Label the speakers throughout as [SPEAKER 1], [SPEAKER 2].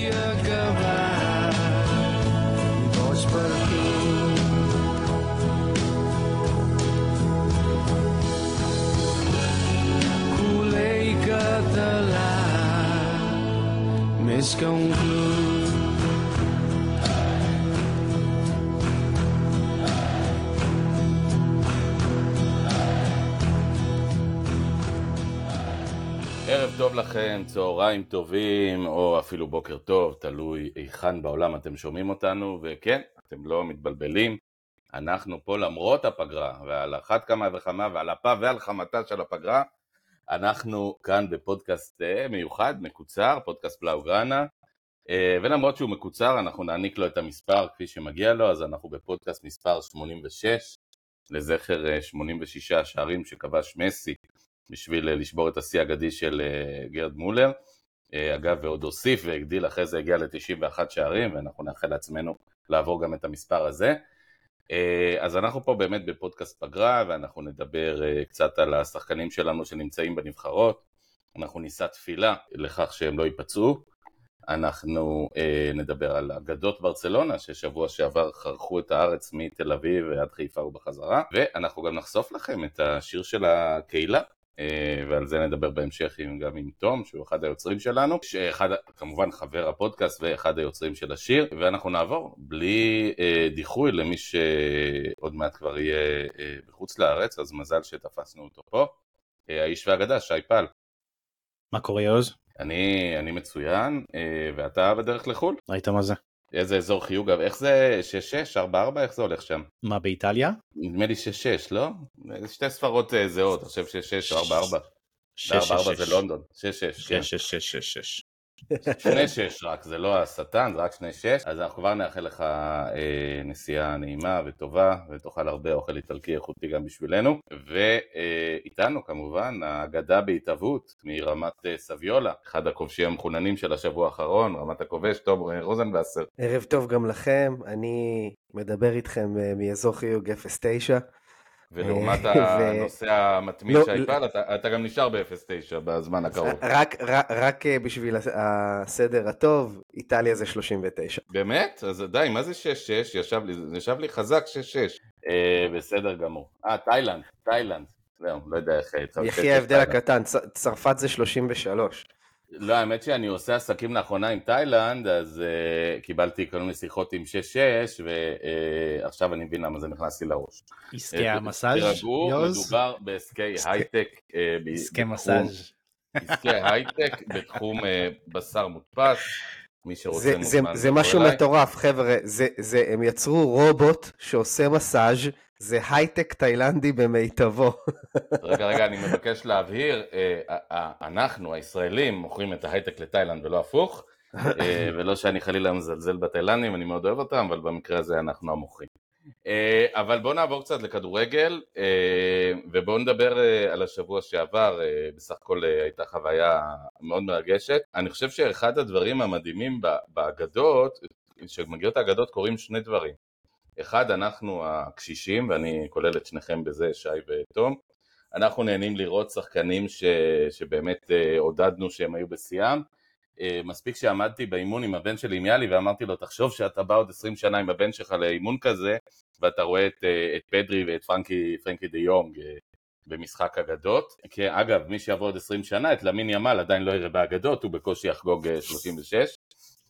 [SPEAKER 1] year
[SPEAKER 2] ago. טוב לכם, צהריים טובים, או אפילו בוקר טוב, תלוי היכן בעולם אתם שומעים אותנו, וכן, אתם לא מתבלבלים, אנחנו פה למרות הפגרה, ועל אחת כמה וכמה, ועל אפה ועל חמתה של הפגרה, אנחנו כאן בפודקאסט אה, מיוחד, מקוצר, פודקאסט בלאוגרנה, אה, ולמרות שהוא מקוצר, אנחנו נעניק לו את המספר כפי שמגיע לו, אז אנחנו בפודקאסט מספר 86, לזכר אה, 86 השערים שכבש מסי בשביל אה, לשבור את השיא האגדי של אה, גרד מולר. אה, אגב, ועוד הוסיף והגדיל, אחרי זה הגיע ל-91 שערים, ואנחנו נאחל לעצמנו לעבור גם את המספר הזה. אז אנחנו פה באמת בפודקאסט פגרה, ואנחנו נדבר קצת על השחקנים שלנו שנמצאים בנבחרות. אנחנו נישא תפילה לכך שהם לא ייפצעו. אנחנו אה, נדבר על אגדות ברצלונה, ששבוע שעבר חרכו את הארץ מתל אביב ועד חיפה ובחזרה, ואנחנו גם נחשוף לכם את השיר של הקהילה, ועל זה נדבר בהמשך עם, גם עם תום, שהוא אחד היוצרים שלנו, שאחד, כמובן חבר הפודקאסט ואחד היוצרים של השיר, ואנחנו נעבור בלי אה, דיחוי למי שעוד מעט כבר יהיה אה, בחוץ לארץ, אז מזל שתפסנו אותו פה. אה, האיש והאגדה, שי פל.
[SPEAKER 3] מה קורה יוז?
[SPEAKER 2] אני, אני מצוין, אה, ואתה בדרך לחו"ל?
[SPEAKER 3] ראית מה זה?
[SPEAKER 2] איזה אזור חיוג, איך זה 6-6, 4-4, איך זה הולך שם?
[SPEAKER 3] מה באיטליה?
[SPEAKER 2] נדמה לי 6-6, לא? שתי ספרות אה, זהות, עכשיו 6-6 או 4-4. 4-4 זה לונדון, 6-6, כן.
[SPEAKER 3] 6 6 6 6
[SPEAKER 2] שני שש רק, זה לא השטן, זה רק שני שש, אז אנחנו כבר נאחל לך אה, נסיעה נעימה וטובה, ותאכל הרבה אוכל איטלקי איכותי גם בשבילנו, ואיתנו כמובן האגדה בהתהוות מרמת אה, סביולה, אחד הכובשים המחוננים של השבוע האחרון, רמת הכובש, תום רוזנבסר.
[SPEAKER 4] ערב טוב גם לכם, אני מדבר איתכם אה, מאזור חיוג 09.
[SPEAKER 2] ולעומת
[SPEAKER 4] אה,
[SPEAKER 2] הנושא המתמיד
[SPEAKER 4] לא,
[SPEAKER 2] פעל, אתה, אתה גם נשאר ב-0.9 בזמן הקרוב.
[SPEAKER 4] רק, רק, רק אה, בשביל הס- הסדר הטוב, איטליה זה 39.
[SPEAKER 2] באמת? אז די, מה זה 6-6? ישב לי, ישב לי חזק 6-6. אה, בסדר גמור. אה, תאילנד, תאילנד. לא יודע איך...
[SPEAKER 4] יחי ההבדל הקטן, צרפת זה 33.
[SPEAKER 2] לא, האמת שאני עושה עסקים לאחרונה עם תאילנד, אז uh, קיבלתי כל מיני שיחות עם 6-6, ועכשיו uh, אני מבין למה זה נכנס לי לראש.
[SPEAKER 3] עסקי
[SPEAKER 2] אה,
[SPEAKER 3] המסאז'
[SPEAKER 2] תירגעו,
[SPEAKER 3] יוז?
[SPEAKER 2] מדובר בעסקי הייטק. אה,
[SPEAKER 3] עסקי מסאז'.
[SPEAKER 2] עסקי הייטק בתחום אה, בשר מודפס. מי שרוצה
[SPEAKER 4] זה, זה,
[SPEAKER 2] מוזמן
[SPEAKER 4] זה
[SPEAKER 2] לבוא
[SPEAKER 4] משהו
[SPEAKER 2] אליי.
[SPEAKER 4] מטורף, חבר'ה, זה, זה, הם יצרו רובוט שעושה מסאז', זה הייטק תאילנדי במיטבו.
[SPEAKER 2] רגע, רגע, אני מבקש להבהיר, אה, אה, אה, אנחנו הישראלים מוכרים את ההייטק לתאילנד ולא הפוך, ולא שאני חלילה מזלזל בתאילנדים, אני מאוד אוהב אותם, אבל במקרה הזה אנחנו המוכרים. אה, אבל בואו נעבור קצת לכדורגל, אה, ובואו נדבר אה, על השבוע שעבר, בסך הכל הייתה חוויה מאוד מרגשת. אני חושב שאחד הדברים המדהימים באגדות, כשמגיעות האגדות קורים שני דברים. אחד, אנחנו הקשישים, ואני כולל את שניכם בזה, שי ותום, אנחנו נהנים לראות שחקנים ש, שבאמת עודדנו שהם היו בשיאם. אה, מספיק שעמדתי באימון עם הבן שלי עם יאלי ואמרתי לו, תחשוב שאתה בא עוד 20 שנה עם הבן שלך לאימון כזה, ואתה רואה את, אה, את פדרי ואת פרנקי, פרנקי דה יונג אה, במשחק אגדות. כי אגב, מי שיבוא עוד 20 שנה, את למין ימל עדיין לא יראה באגדות, הוא בקושי יחגוג אה, 36.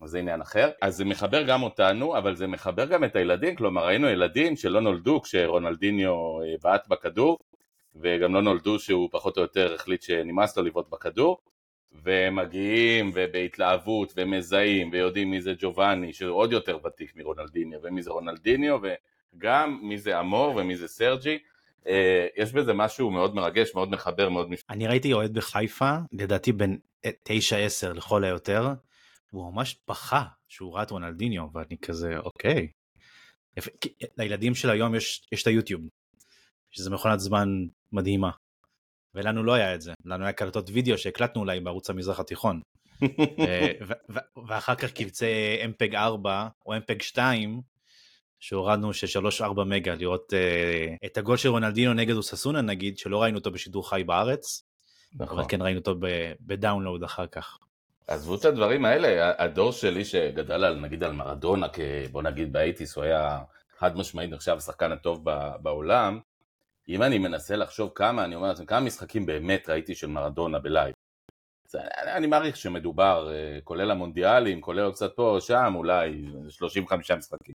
[SPEAKER 2] אז זה עניין אחר. אז זה מחבר גם אותנו, אבל זה מחבר גם את הילדים, כלומר ראינו ילדים שלא נולדו כשרונלדיניו בעט בכדור, וגם לא נולדו שהוא פחות או יותר החליט שנמאס לו לבעוט בכדור, והם מגיעים ובהתלהבות ומזהים ויודעים מי זה ג'ובאני שהוא עוד יותר ותיק מרונלדיניו ומי זה רונלדיניו וגם מי זה אמור ומי זה סרג'י אה, יש בזה משהו מאוד מרגש, מאוד מחבר, מאוד מש...
[SPEAKER 3] אני ראיתי אוהד בחיפה, לדעתי בן 9-10 לכל היותר, והוא ממש בכה שהוא ראה את רונלדיניו, ואני כזה, אוקיי. כי לילדים של היום יש, יש את היוטיוב, שזה מכונת זמן מדהימה. ולנו לא היה את זה, לנו היה קלטות וידאו שהקלטנו אולי בערוץ המזרח התיכון. אה, ואחר כך קבצי MPEG 4 או MPEG 2 שהורדנו של 3-4 מגה לראות uh, את הגול של רונלדינו נגד אוססונה נגיד שלא ראינו אותו בשידור חי בארץ
[SPEAKER 2] נכון.
[SPEAKER 3] אבל כן ראינו אותו בדאונלואוד אחר כך.
[SPEAKER 2] עזבו את הדברים האלה, הדור שלי שגדל על, נגיד על מרדונה, בוא נגיד ב eighties, הוא היה חד משמעית נחשב השחקן הטוב בעולם. אם אני מנסה לחשוב כמה, אני אומר לעצמי, כמה משחקים באמת ראיתי של מרדונה ב live. אני, אני מעריך שמדובר, אה, כולל המונדיאלים, כולל עוד קצת פה או שם, אולי 35 משחקים.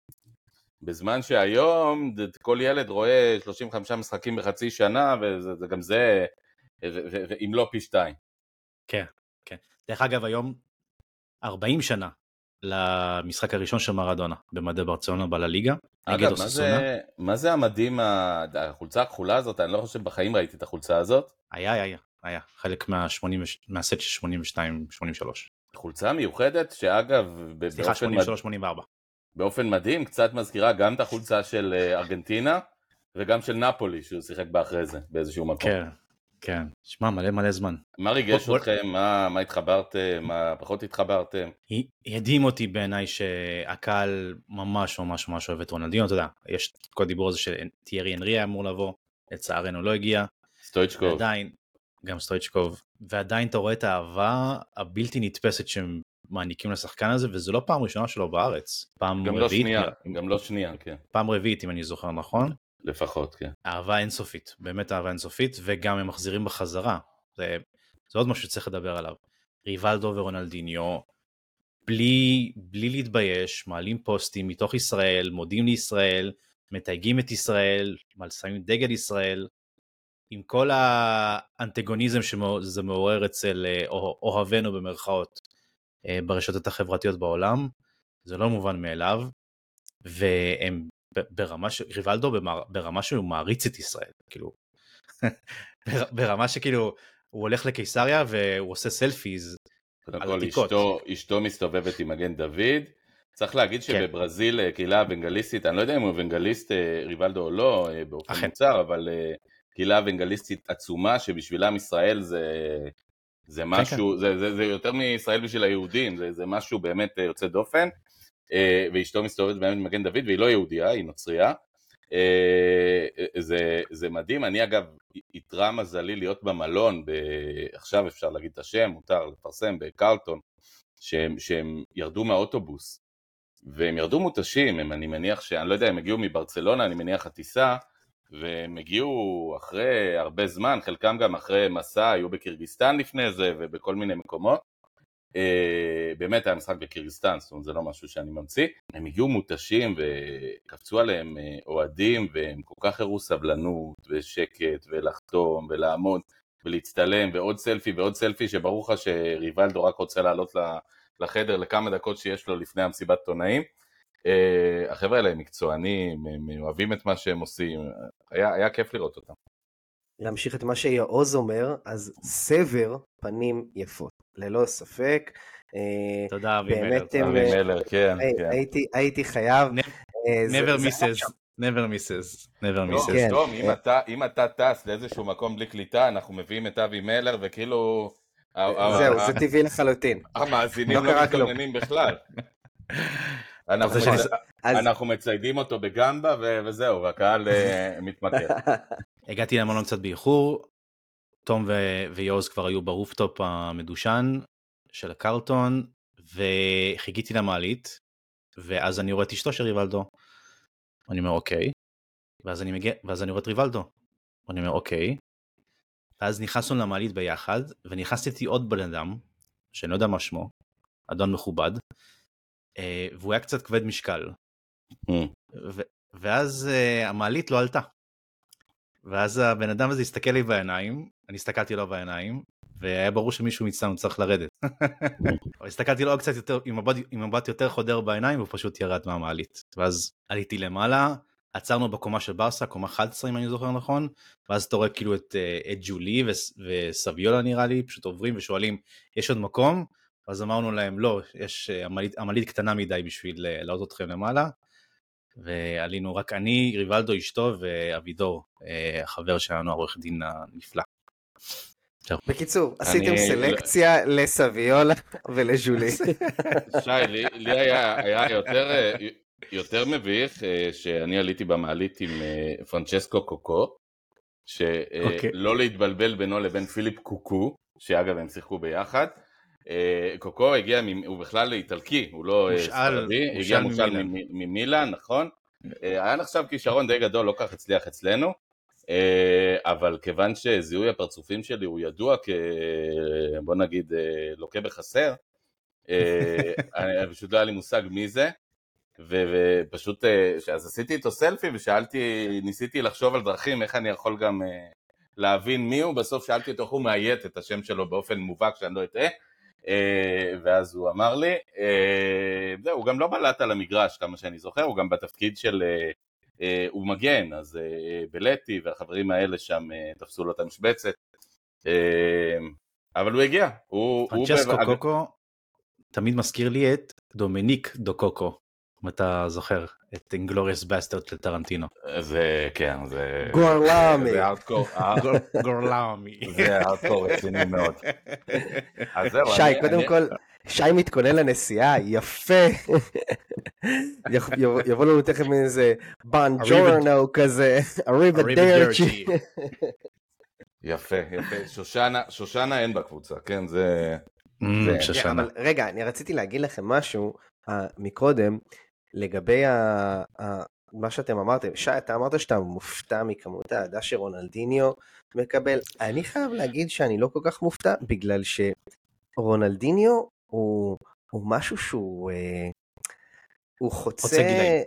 [SPEAKER 2] בזמן שהיום כל ילד רואה 35 משחקים בחצי שנה, וגם זה, ואם לא פי שתיים.
[SPEAKER 3] כן, כן. דרך אגב, היום 40 שנה למשחק הראשון של מרדונה במדי ברצלונה בלליגה.
[SPEAKER 2] אגב, מה. זה, מה זה המדים, ה- החולצה הכחולה הזאת? אני לא חושב שבחיים ראיתי את החולצה הזאת.
[SPEAKER 3] היה, היה, היה. חלק מה-80 מהסט של 82-83.
[SPEAKER 2] חולצה מיוחדת, שאגב,
[SPEAKER 3] סליחה,
[SPEAKER 2] באופן, מד...
[SPEAKER 3] 83-84.
[SPEAKER 2] באופן מדהים, קצת מזכירה גם את החולצה של אה, ארגנטינה, וגם של נפולי, שהוא שיחק בה אחרי זה, באיזשהו מקום.
[SPEAKER 3] כן, כן. שמע, מלא מלא זמן.
[SPEAKER 2] מה ריגש אתכם? מה, מה התחברתם? מה פחות התחברתם?
[SPEAKER 3] הדהים אותי בעיניי שהקהל ממש ממש ממש אוהב את רונלדינו, אתה יודע, יש כל הדיבור הזה שטיירי אנרי היה אמור לבוא, לצערנו לא הגיע,
[SPEAKER 2] סטויצ'קוב.
[SPEAKER 3] ועדיין, גם סטויצ'קוב, ועדיין אתה רואה את האהבה הבלתי נתפסת שהם מעניקים לשחקן הזה, וזו לא פעם ראשונה שלו בארץ, פעם
[SPEAKER 2] גם לא
[SPEAKER 3] רביעית,
[SPEAKER 2] שנייה, גם לא שנייה, כן.
[SPEAKER 3] פעם רביעית אם אני זוכר נכון,
[SPEAKER 2] לפחות, כן.
[SPEAKER 3] אהבה אינסופית, באמת אהבה אינסופית, וגם הם מחזירים בחזרה, זה, זה עוד משהו שצריך לדבר עליו. ריבלדו ורונלדיניו, בלי, בלי להתבייש, מעלים פוסטים מתוך ישראל, מודים לישראל, מתייגים את ישראל, שמים דגל ישראל, עם כל האנטגוניזם שזה מעורר אצל אה, אוה- אוהבינו במרכאות אה, ברשתות החברתיות בעולם, זה לא מובן מאליו, והם ברמה ש... ריבלדו במר... ברמה שהוא מעריץ את ישראל, כאילו, בר- ברמה שכאילו הוא הולך לקיסריה והוא עושה סלפיז, על עתיקות.
[SPEAKER 2] אשתו, אשתו מסתובבת עם מגן דוד. צריך להגיד
[SPEAKER 3] כן.
[SPEAKER 2] שבברזיל אה, קהילה אוונגליסטית, אני לא יודע אם הוא אוונגליסט אה, ריבלדו או לא, אה, באופן
[SPEAKER 3] אכן.
[SPEAKER 2] מוצר, אבל קהילה אוונגליסטית עצומה, שבשבילם ישראל זה, זה משהו, זה, זה, זה יותר מישראל בשביל היהודים, זה, זה משהו באמת יוצא דופן. אה, ואשתו מסתובבת באמת עם מגן דוד, והיא לא יהודייה, היא נוצרייה. אה, זה, זה מדהים, אני אגב, איתרע מזלי להיות במלון, ב... עכשיו אפשר להגיד את השם, מותר לפרסם, בקרלטון, שהם, שהם ירדו מהאוטובוס, והם ירדו מותשים, הם, אני מניח ש... אני לא יודע, הם הגיעו מברצלונה, אני מניח הטיסה, והם הגיעו אחרי הרבה זמן, חלקם גם אחרי מסע, היו בקירגיסטן לפני זה, ובכל מיני מקומות. אה, באמת היה משחק בקירגיסטן, זאת אומרת זה לא משהו שאני ממציא. הם הגיעו מותשים וקפצו עליהם אה, אוהדים, והם כל כך הראו סבלנות ושקט ולחתום ולעמוד ולהצטלם ועוד סלפי ועוד סלפי, שברור לך שריבלדו רק רוצה לעלות לחדר לכמה דקות שיש לו לפני המסיבת עיתונאים. אה, החבר'ה האלה הם מקצוענים, הם אוהבים את מה שהם עושים, היה, היה כיף לראות אותם.
[SPEAKER 4] להמשיך את מה שיעוז אומר, אז סבר פנים יפות, ללא ספק. אה,
[SPEAKER 3] תודה אבי
[SPEAKER 4] באמת
[SPEAKER 3] מלר,
[SPEAKER 4] הם,
[SPEAKER 2] אבי
[SPEAKER 4] אה,
[SPEAKER 2] מלר, כן, כן.
[SPEAKER 4] הייתי- הייתי חייב. אה,
[SPEAKER 3] never misses, never misses, never
[SPEAKER 2] טוב,
[SPEAKER 3] misses.
[SPEAKER 4] כן.
[SPEAKER 2] טוב, אם
[SPEAKER 4] אה.
[SPEAKER 2] אתה- אם אתה טס לאיזשהו מקום בלי קליטה, אנחנו מביאים את אבי מלר, וכאילו...
[SPEAKER 4] זהו, זה טבעי לחלוטין.
[SPEAKER 2] המאזינים
[SPEAKER 4] לא
[SPEAKER 2] לא. מתלוננים בכלל. אנחנו
[SPEAKER 3] רוצה שאני-
[SPEAKER 2] מצ-
[SPEAKER 4] אז
[SPEAKER 2] אנחנו מציידים אותו בגמבה ו- וזהו, והקהל אה, מתמכר.
[SPEAKER 3] הגעתי למלון קצת באיחור, תום ו- יעוז כבר היו ב rooftop המדושן של הקרלטון, וחיכיתי למעלית, ואז אני רואה את אשתו של ריבלדו. אני אומר אוקיי, ואז אני מגיע, ואז אני רואה את ריבלדו. אני אומר אוקיי, ואז נכנסנו למעלית ביחד, ונכנסתי איתי עוד בן אדם, שאני לא יודע מה שמו, אדון מכובד, והוא היה קצת כבד משקל.
[SPEAKER 2] Mm.
[SPEAKER 3] ואז uh, המעלית לא עלתה. ואז הבן אדם הזה הסתכל לי בעיניים, אני הסתכלתי לו בעיניים, והיה ברור שמישהו מאיתנו צריך לרדת. אבל הסתכלתי לו קצת יותר, עם מבט, עם מבט יותר חודר בעיניים, והוא פשוט ירד מהמעלית. ואז עליתי למעלה, עצרנו בקומה של ברסה, קומה 11 אם אני זוכר נכון, ואז אתה רואה כאילו את, אה, את ג'ולי וסביולה נראה לי, פשוט עוברים ושואלים, יש עוד מקום? אז אמרנו להם, לא, יש, אה, המעלית, המעלית קטנה מדי בשביל אה, להעלות אתכם למעלה. ועלינו רק אני, ריבלדו אשתו ואבידור, אה, החבר שלנו, העורך דין הנפלא.
[SPEAKER 4] בקיצור, עשיתם
[SPEAKER 2] אני-
[SPEAKER 4] סלקציה לסביולה ולז'ולי.
[SPEAKER 2] שי, לי, לי היה, יותר, אה, יותר מביך אה, שאני עליתי במעלית עם אה, פרנצ'סקו קוקו,
[SPEAKER 3] אוקיי.
[SPEAKER 2] שלא להתבלבל בינו לבין פיליפ קוקו, שאגב הם שיחקו ביחד, אה, קוקו הגיע, הוא בכלל איטלקי, הוא לא אה, ספרדי, הגיע
[SPEAKER 3] מושאל ממילאן.
[SPEAKER 2] נכון? אה, היה נחשב כישרון די גדול, לא כך הצליח אצלנו, אה, אבל כיוון שזיהוי הפרצופים שלי הוא ידוע כ... בוא נגיד, אה, לוקה בחסר, אה, פשוט לא היה לי מושג מי זה, ופשוט, אה, אז עשיתי איתו סלפי ושאלתי, ניסיתי לחשוב על דרכים איך אני יכול גם אה, להבין מי הוא, בסוף שאלתי אותו איך הוא מאיית את השם שלו באופן מובהק שאני לא אטעה, אה, ואז הוא אמר לי, אה, זהו, הוא גם לא בלט על המגרש כמה שאני זוכר, הוא גם בתפקיד של, אה, אה, הוא מגן, אז אה, בלטי והחברים האלה שם אה, תפסו לו את המשבצת, אה, אבל הוא הגיע, הוא... הוא
[SPEAKER 3] פרנצ'סקו
[SPEAKER 2] ב-
[SPEAKER 3] קוקו תמיד מזכיר לי את דומיניק דו קוקו, אם אתה זוכר, את Inglourious Basterds של טרנטינו.
[SPEAKER 2] זה, כן, זה...
[SPEAKER 4] גורלמי.
[SPEAKER 2] זה הארדקור,
[SPEAKER 3] גורלמי.
[SPEAKER 2] זה הארדקור רציני מאוד. אז זהו,
[SPEAKER 4] שי,
[SPEAKER 2] אני-
[SPEAKER 4] קודם
[SPEAKER 2] אני-
[SPEAKER 4] כל, שי מתכונן לנסיעה, יפה. יב- יבוא- לנו תכף איזה בנג'ורנו כזה, אריבדרצ'י.
[SPEAKER 2] יפה, יפה. שושנה, שושנה אין בקבוצה, כן, זה... זה-
[SPEAKER 3] שושנה.
[SPEAKER 4] רגע, אני רציתי להגיד לכם משהו אה, מקודם, לגבי ה- ה- מה שאתם אמרתם. שי, אתה אמרת שאתה מופתע מכמות האהדה שרונלדיניו מקבל. אני חייב להגיד שאני לא כל כך מופתע, בגלל שרונלדיניו הוא, הוא משהו שהוא... אה, הוא חוצה,
[SPEAKER 3] חוצה גילאים.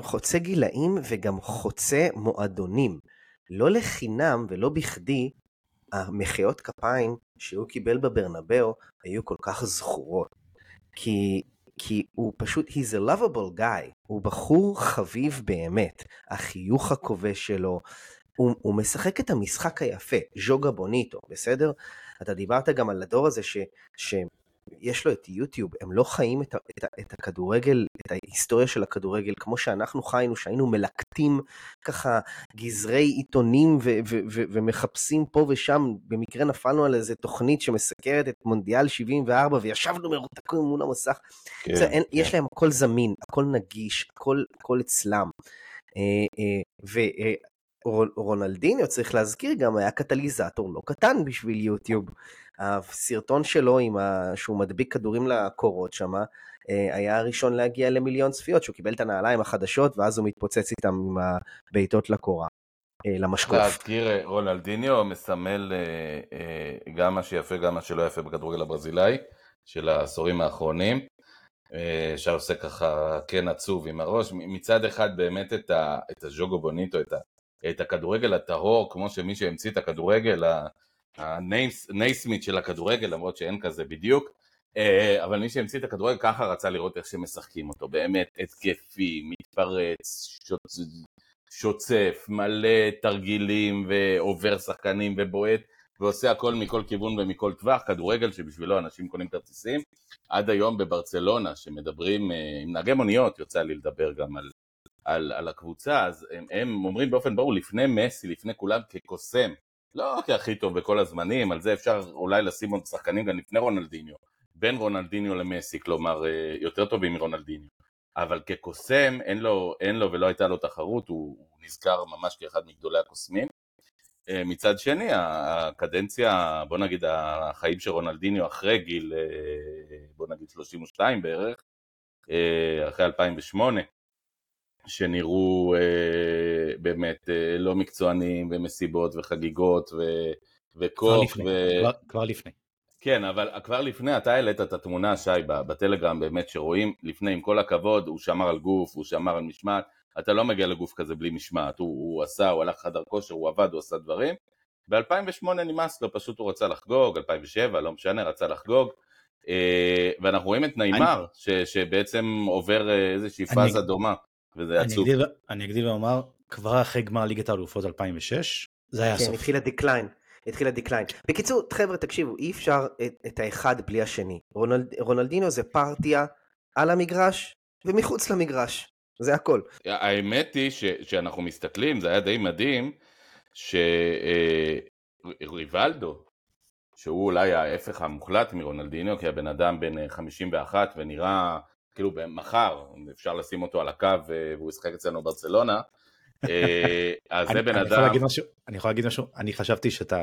[SPEAKER 4] חוצה גילאים וגם חוצה מועדונים. לא לחינם ולא בכדי המחיאות כפיים שהוא קיבל בברנבאו היו כל כך זכורות. כי, כי הוא פשוט, he's a lovable guy, הוא בחור חביב באמת, החיוך הכובש שלו, הוא, הוא משחק את המשחק היפה, ז'וגה בוניטו, בסדר? אתה דיברת גם על הדור הזה ש, שיש לו את יוטיוב, הם לא חיים את, את, את הכדורגל, את ההיסטוריה של הכדורגל כמו שאנחנו חיינו, שהיינו מלקטים ככה גזרי עיתונים ו- ו- ו- ומחפשים פה ושם, במקרה נפלנו על איזה תוכנית שמסקרת את מונדיאל 74 וישבנו מרותקים מול המסך.
[SPEAKER 2] כן,
[SPEAKER 4] זה, אין,
[SPEAKER 2] כן.
[SPEAKER 4] יש להם הכל זמין, הכל נגיש, הכל, הכל אצלם. ורונלדיניו, צריך להזכיר, גם היה קטליזטור לא קטן בשביל יוטיוב. הסרטון שלו ה... שהוא מדביק כדורים לקורות שם, היה הראשון להגיע למיליון צפיות, שהוא קיבל את הנעליים החדשות ואז הוא מתפוצץ איתם עם הבעיטות לקורה, אה, למשקוף.
[SPEAKER 2] להזכיר, אה, רונלדיניו מסמל אה, אה, גם מה שיפה, גם מה שלא יפה בכדורגל הברזילאי של העשורים האחרונים. אה, שעושה ככה כן עצוב עם הראש. מצד אחד באמת את, ה, את הז'וגו בוניטו, את, ה, את הכדורגל הטהור, כמו שמי שהמציא את הכדורגל, הנייסמית של הכדורגל, למרות שאין כזה בדיוק, אה, אבל מי שהמציא את הכדורגל ככה רצה לראות איך שמשחקים אותו, באמת התקפי, מתפרץ, שוצ... שוצף, מלא תרגילים ועובר שחקנים ובועט ועושה הכל מכל כיוון ומכל טווח, כדורגל שבשבילו אנשים קונים כרטיסים. עד היום בברצלונה, שמדברים אה, עם נהגי מוניות, יוצא לי לדבר גם על, על, על הקבוצה, אז הם, הם אומרים באופן ברור, לפני מסי, לפני כולם, כקוסם, לא כהכי טוב בכל הזמנים, על זה אפשר אולי לשים עוד שחקנים גם לפני רונלדיניו, בין רונלדיניו למסי, כלומר אה, יותר טובים מרונלדיניו. אבל כקוסם אין לו, אין לו ולא הייתה לו תחרות, הוא, הוא נזכר ממש כאחד מגדולי הקוסמים. אה, מצד שני, הקדנציה, בוא נגיד החיים של רונלדיניו אחרי גיל, אה, בוא נגיד 32 בערך, אחרי 2008, שנראו אה, באמת לא מקצוענים ומסיבות וחגיגות ו,
[SPEAKER 3] כבר
[SPEAKER 2] וכוח.
[SPEAKER 3] לפני,
[SPEAKER 2] ו...
[SPEAKER 3] כבר, כבר לפני.
[SPEAKER 2] כן, אבל כבר לפני, אתה העלית את התמונה, שי, בטלגרם, באמת, שרואים לפני, עם כל הכבוד, הוא שמר על גוף, הוא שמר על משמעת, אתה לא מגיע לגוף כזה בלי משמעת, הוא, הוא עשה, הוא הלך לחדר כושר, הוא עבד, הוא עשה דברים. ב-2008 נמאס לו, פשוט הוא רצה לחגוג, 2007, לא משנה, רצה לחגוג. ואנחנו רואים את ניימאר, ש, שבעצם עובר איזושהי פאזה
[SPEAKER 3] אני,
[SPEAKER 2] דומה, וזה
[SPEAKER 3] אני
[SPEAKER 2] עצוב.
[SPEAKER 3] אני אגדיל ואומר, כבר אחרי גמר ליגת האלופות 2006, זה היה
[SPEAKER 4] כן,
[SPEAKER 3] הסוף.
[SPEAKER 4] התחיל ה decline. התחיל ה decline. בקיצור, חבר'ה, תקשיבו, אי אפשר את, את האחד בלי השני. רונלד, רונלדינו זה פרטיה על המגרש ומחוץ למגרש. זה הכל.
[SPEAKER 2] האמת היא ש, שאנחנו מסתכלים, זה היה די מדהים, שריבלדו, שהוא אולי ההפך המוחלט מרונלדיניו, כי הבן אדם בן 51 ונראה כאילו מחר, אפשר לשים אותו על הקו והוא ישחק אצלנו ברצלונה, אז זה בן
[SPEAKER 3] אני
[SPEAKER 2] אדם...
[SPEAKER 3] יכול להגיד משהו, אני יכול להגיד משהו, אני חשבתי שאתה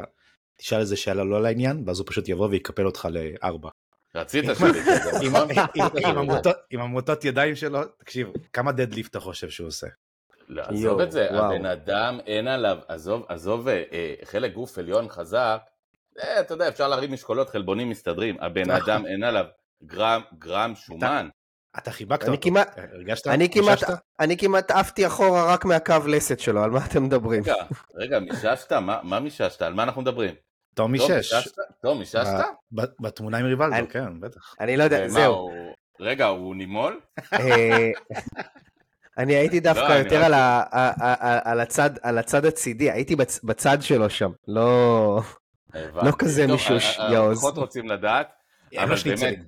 [SPEAKER 3] תשאל איזה שאלה לא לעניין, ואז הוא פשוט יבוא ויקפל אותך לארבע.
[SPEAKER 2] רצית שאני אתקדם,
[SPEAKER 3] עם-
[SPEAKER 2] נכון?
[SPEAKER 3] עמותות- ידיים שלו, תקשיב, כמה דדליפט אתה חושב שהוא עושה?
[SPEAKER 2] לא, עזוב את זה. הבן אדם אין עליו, עזוב, עזוב, אה, אה, חלק גוף עליון חזק, אה, אתה יודע, אפשר להרים משקולות, חלבונים מסתדרים, הבן. אדם אין עליו גרם, גרם שומן.
[SPEAKER 3] אתה חיבקת אותו.
[SPEAKER 4] כמעט-
[SPEAKER 3] הרגשת?
[SPEAKER 4] אני כמעט? אני כמעט עפתי אחורה רק מהקו לסת שלו, על מה אתם מדברים?
[SPEAKER 2] רגע, רגע, מיששת? מה מה מיששת? על מה אנחנו מדברים?
[SPEAKER 3] טומי
[SPEAKER 2] טוב,
[SPEAKER 3] שש.
[SPEAKER 2] מיששת? טוב, מיששת?
[SPEAKER 3] בתמונה עם ריבלדו,
[SPEAKER 4] אני-
[SPEAKER 3] כן, בטח.
[SPEAKER 4] אני לא יודע, זהו.
[SPEAKER 2] הוא- רגע, הוא נימול?
[SPEAKER 4] אה, אני הייתי דווקא יותר על הצד- על הצד הצידי, הייתי בצ- בצד שלו שם, לא... לא כזה מישוש,
[SPEAKER 2] ה- ה-
[SPEAKER 4] יעוז.
[SPEAKER 2] הלקוחות רוצים לדעת, אבל. באמת-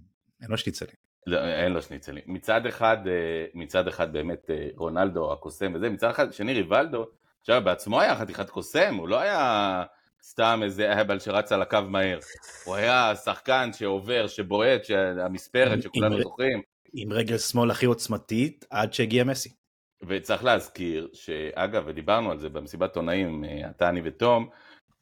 [SPEAKER 3] אין לו שניצלים.
[SPEAKER 2] לא, אין לו שניצלים. מצד אחד, אה, מצד אחד באמת אה, רונלדו הקוסם וזה, מצד אחד, שני ריבלדו, עכשיו בעצמו היה חתיכת קוסם, הוא לא היה סתם איזה אהבל שרץ על הקו מהר. הוא היה שחקן שעובר, שבועט, שהמספרת שכולנו זוכרים.
[SPEAKER 3] עם רגל שמאל הכי עוצמתית, עד שהגיע מסי.
[SPEAKER 2] וצריך להזכיר, שאגב, ודיברנו על זה במסיבת עיתונאים, אה, אתה, אני ותום,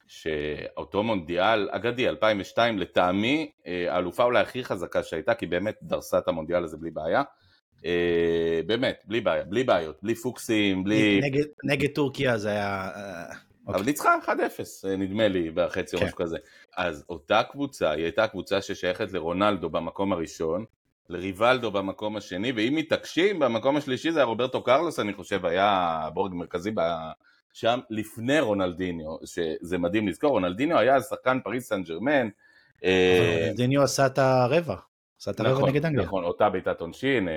[SPEAKER 2] שאותו מונדיאל אגדי 2002 לטעמי אה, האלופה אולי הכי חזקה שהייתה כי באמת דרסה את המונדיאל הזה בלי בעיה. אה, באמת, בלי בעיה, בלי בעיות, בלי פוקסים, בלי...
[SPEAKER 3] נגד- נגד טורקיה זה היה... אה,
[SPEAKER 2] אבל
[SPEAKER 3] אוקיי.
[SPEAKER 2] ניצחה 1-0 אה, נדמה לי בחצי
[SPEAKER 3] כן.
[SPEAKER 2] משהו כזה. אז אותה קבוצה, היא הייתה קבוצה ששייכת לרונלדו במקום הראשון, לריבלדו במקום השני, ואם מתעקשים במקום השלישי זה היה רוברטו קרלוס אני חושב היה בורג מרכזי ב... שם לפני רונלדיניו, שזה מדהים לזכור, רונלדיניו היה שחקן פריס סן ג'רמן, אה,
[SPEAKER 3] אבל דיניו עשה את הרבע. עשה את הרבע
[SPEAKER 2] נכון,
[SPEAKER 3] נגד אנגליה.
[SPEAKER 2] נכון, אותה בעיטת עונשין, אה,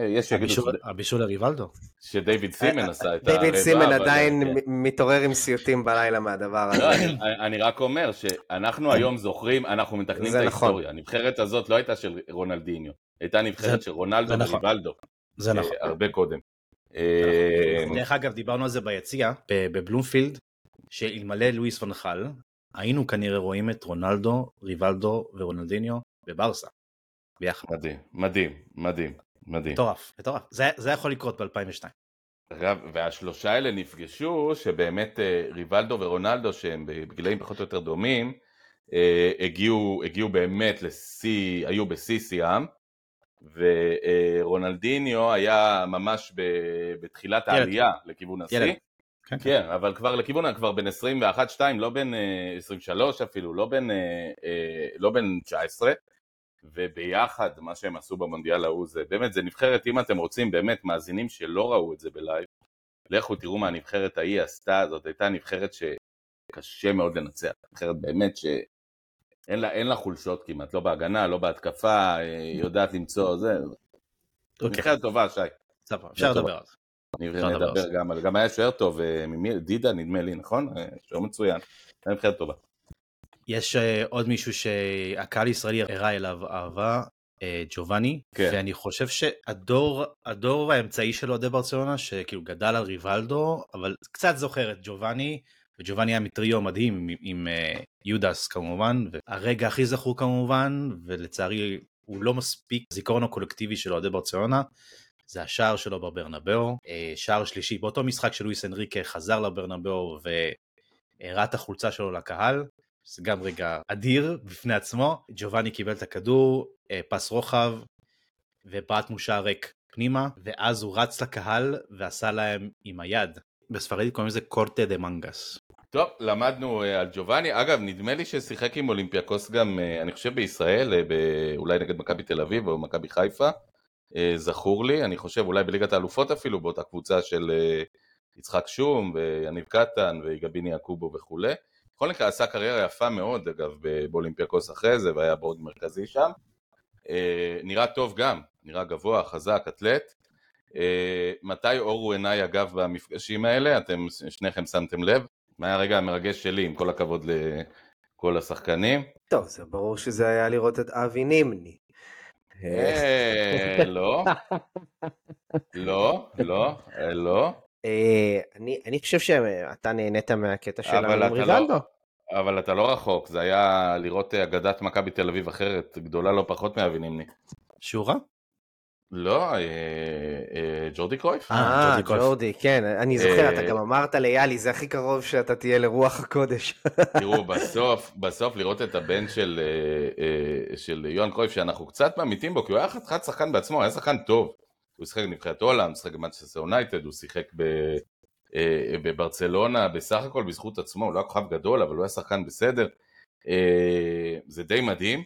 [SPEAKER 2] אה, יש שיגידו
[SPEAKER 3] הבישול- לריבלדו.
[SPEAKER 2] שדייוויד סימן עשה את הרבע,
[SPEAKER 4] דיוויד סימן עדיין
[SPEAKER 2] כן.
[SPEAKER 4] מ- מתעורר עם סיוטים בלילה מהדבר
[SPEAKER 2] לא,
[SPEAKER 4] הזה.
[SPEAKER 2] אני, רק אומר שאנחנו היום זוכרים, אנחנו מתקנים את
[SPEAKER 4] נכון.
[SPEAKER 2] ההיסטוריה. הנבחרת הזאת לא הייתה של רונלדיניו, הייתה נבחרת של רונלדו
[SPEAKER 3] נכון.
[SPEAKER 2] וריבלדו,
[SPEAKER 3] זה נכון.
[SPEAKER 2] הרבה קודם. אה,
[SPEAKER 3] דרך אגב, דיברנו על זה ביציע, בבלומפילד, שאלמלא לואיס ונחל, היינו כנראה רואים את רונלדו, ריבלדו ורונלדיניו בברסה. ביחד.
[SPEAKER 2] מדהים, מדהים, מדהים, מדהים.
[SPEAKER 3] מטורף, מטורף. זה זה יכול לקרות ב-2002.
[SPEAKER 2] אגב, והשלושה האלה נפגשו, שבאמת אה, ריבלדו ורונלדו, שהם בגילאים פחות או יותר דומים, אה, הגיעו, הגיעו באמת לשיא, היו בשיא שיאם, ורונלדיניו היה ממש ב- בתחילת
[SPEAKER 3] ילד.
[SPEAKER 2] העלייה לכיוון השיא.
[SPEAKER 3] ילד. כן, כן.
[SPEAKER 2] כן, אבל כבר לכיוון, כבר בין 21-2, לא בין אה, 23 אפילו, לא בין, אה, אה, לא בין 19, וביחד מה שהם עשו במונדיאל ההוא זה באמת, זה נבחרת, אם אתם רוצים באמת מאזינים שלא ראו את זה בלייב, לכו תראו מה הנבחרת ההיא עשתה, זאת הייתה נבחרת שקשה מאוד לנצח, נבחרת באמת שאין לה, אין לה חולשות כמעט, לא בהגנה, לא בהתקפה, אה, יודעת למצוא, זה,
[SPEAKER 3] אוקיי,
[SPEAKER 2] נבחרת טובה, שי.
[SPEAKER 3] סבבה, אפשר לדבר על זה. אפשר לדבר על
[SPEAKER 2] נדבר
[SPEAKER 3] זה.
[SPEAKER 2] גם על, גם היה שוער טוב, אה, דידה נדמה לי, נכון? אה, שוער מצוין, היה נבחרת טובה.
[SPEAKER 3] יש אה, עוד מישהו שהקהל הישראלי הראה אליו אהבה, אה, ג'ובאני,
[SPEAKER 2] כן.
[SPEAKER 3] ואני חושב שהדור הדור האמצעי של אוהדי ברצלונה, שכאילו גדל על ריבלדו, אבל קצת זוכר את ג'ובאני, וג'ובאני היה מטריו מדהים עם, עם אה, יודס כמובן, והרגע הכי זכור כמובן, ולצערי הוא לא מספיק זיכרון הקולקטיבי של אוהדי ברצלונה, זה השער שלו בברנבאו, אה, שער שלישי, באותו משחק שלואיס אנריקה חזר לברנבאו והראה את החולצה שלו לקהל, זה גם רגע אדיר בפני עצמו, ג'ובאני קיבל את הכדור, אה, פס רוחב, ובעט מושע ריק פנימה, ואז הוא רץ לקהל ועשה להם עם היד. בספרדית קוראים לזה קורטה דה מנגס.
[SPEAKER 2] טוב, למדנו אה, על ג'ובאני, אגב, נדמה לי ששיחק עם אולימפיאקוס גם, אה, אני חושב בישראל, אה, אולי נגד מכבי תל אביב או מכבי חיפה, זכור לי, אני חושב אולי בליגת האלופות אפילו, באותה קבוצה של יצחק שום ויניב קטן ויגביני יעקובו וכולי. בכל מקרה עשה קריירה יפה מאוד, אגב, באולימפיאקוס אחרי זה, והיה בורד מרכזי שם. אה, נראה טוב גם, נראה גבוה, חזק, אתלט. מתי אורו עיניי אגב במפגשים האלה? אתם שניכם שמתם לב? מה היה הרגע המרגש שלי, עם כל הכבוד לכל השחקנים?
[SPEAKER 4] טוב, זה ברור שזה היה לראות את אבי נימני. אה,
[SPEAKER 2] לא, לא, לא, אה, לא,
[SPEAKER 4] אה, אני אני חושב שאתה נהנית מהקטע שלנו
[SPEAKER 2] אבל
[SPEAKER 4] עם
[SPEAKER 2] אתה
[SPEAKER 4] ריבלדו.
[SPEAKER 2] לא, אבל אתה לא רחוק, זה היה לראות אגדת מכבי תל אביב אחרת, גדולה לא פחות מאבי נימני.
[SPEAKER 3] שורה?
[SPEAKER 2] לא, אה, אה, ג'ורדי קרויף.
[SPEAKER 3] אה,
[SPEAKER 4] אה,
[SPEAKER 3] ג'ורדי
[SPEAKER 4] כן, אני זוכר, אתה גם אמרת ליאלי, זה הכי קרוב שאתה תהיה לרוח הקודש.
[SPEAKER 2] תראו, בסוף, בסוף לראות את הבן של, של יוהאן קרויף, שאנחנו קצת מאמיתים בו, כי הוא היה חתיכת שחקן בעצמו, היה שחקן טוב. הוא שיחק בנבחרת הולנד, שיחק במנצ'סטר יונייטד, הוא שיחק ב, בברצלונה, בסך הכל בזכות עצמו, הוא לא היה כוכב גדול, אבל הוא היה שחקן בסדר. זה די מדהים.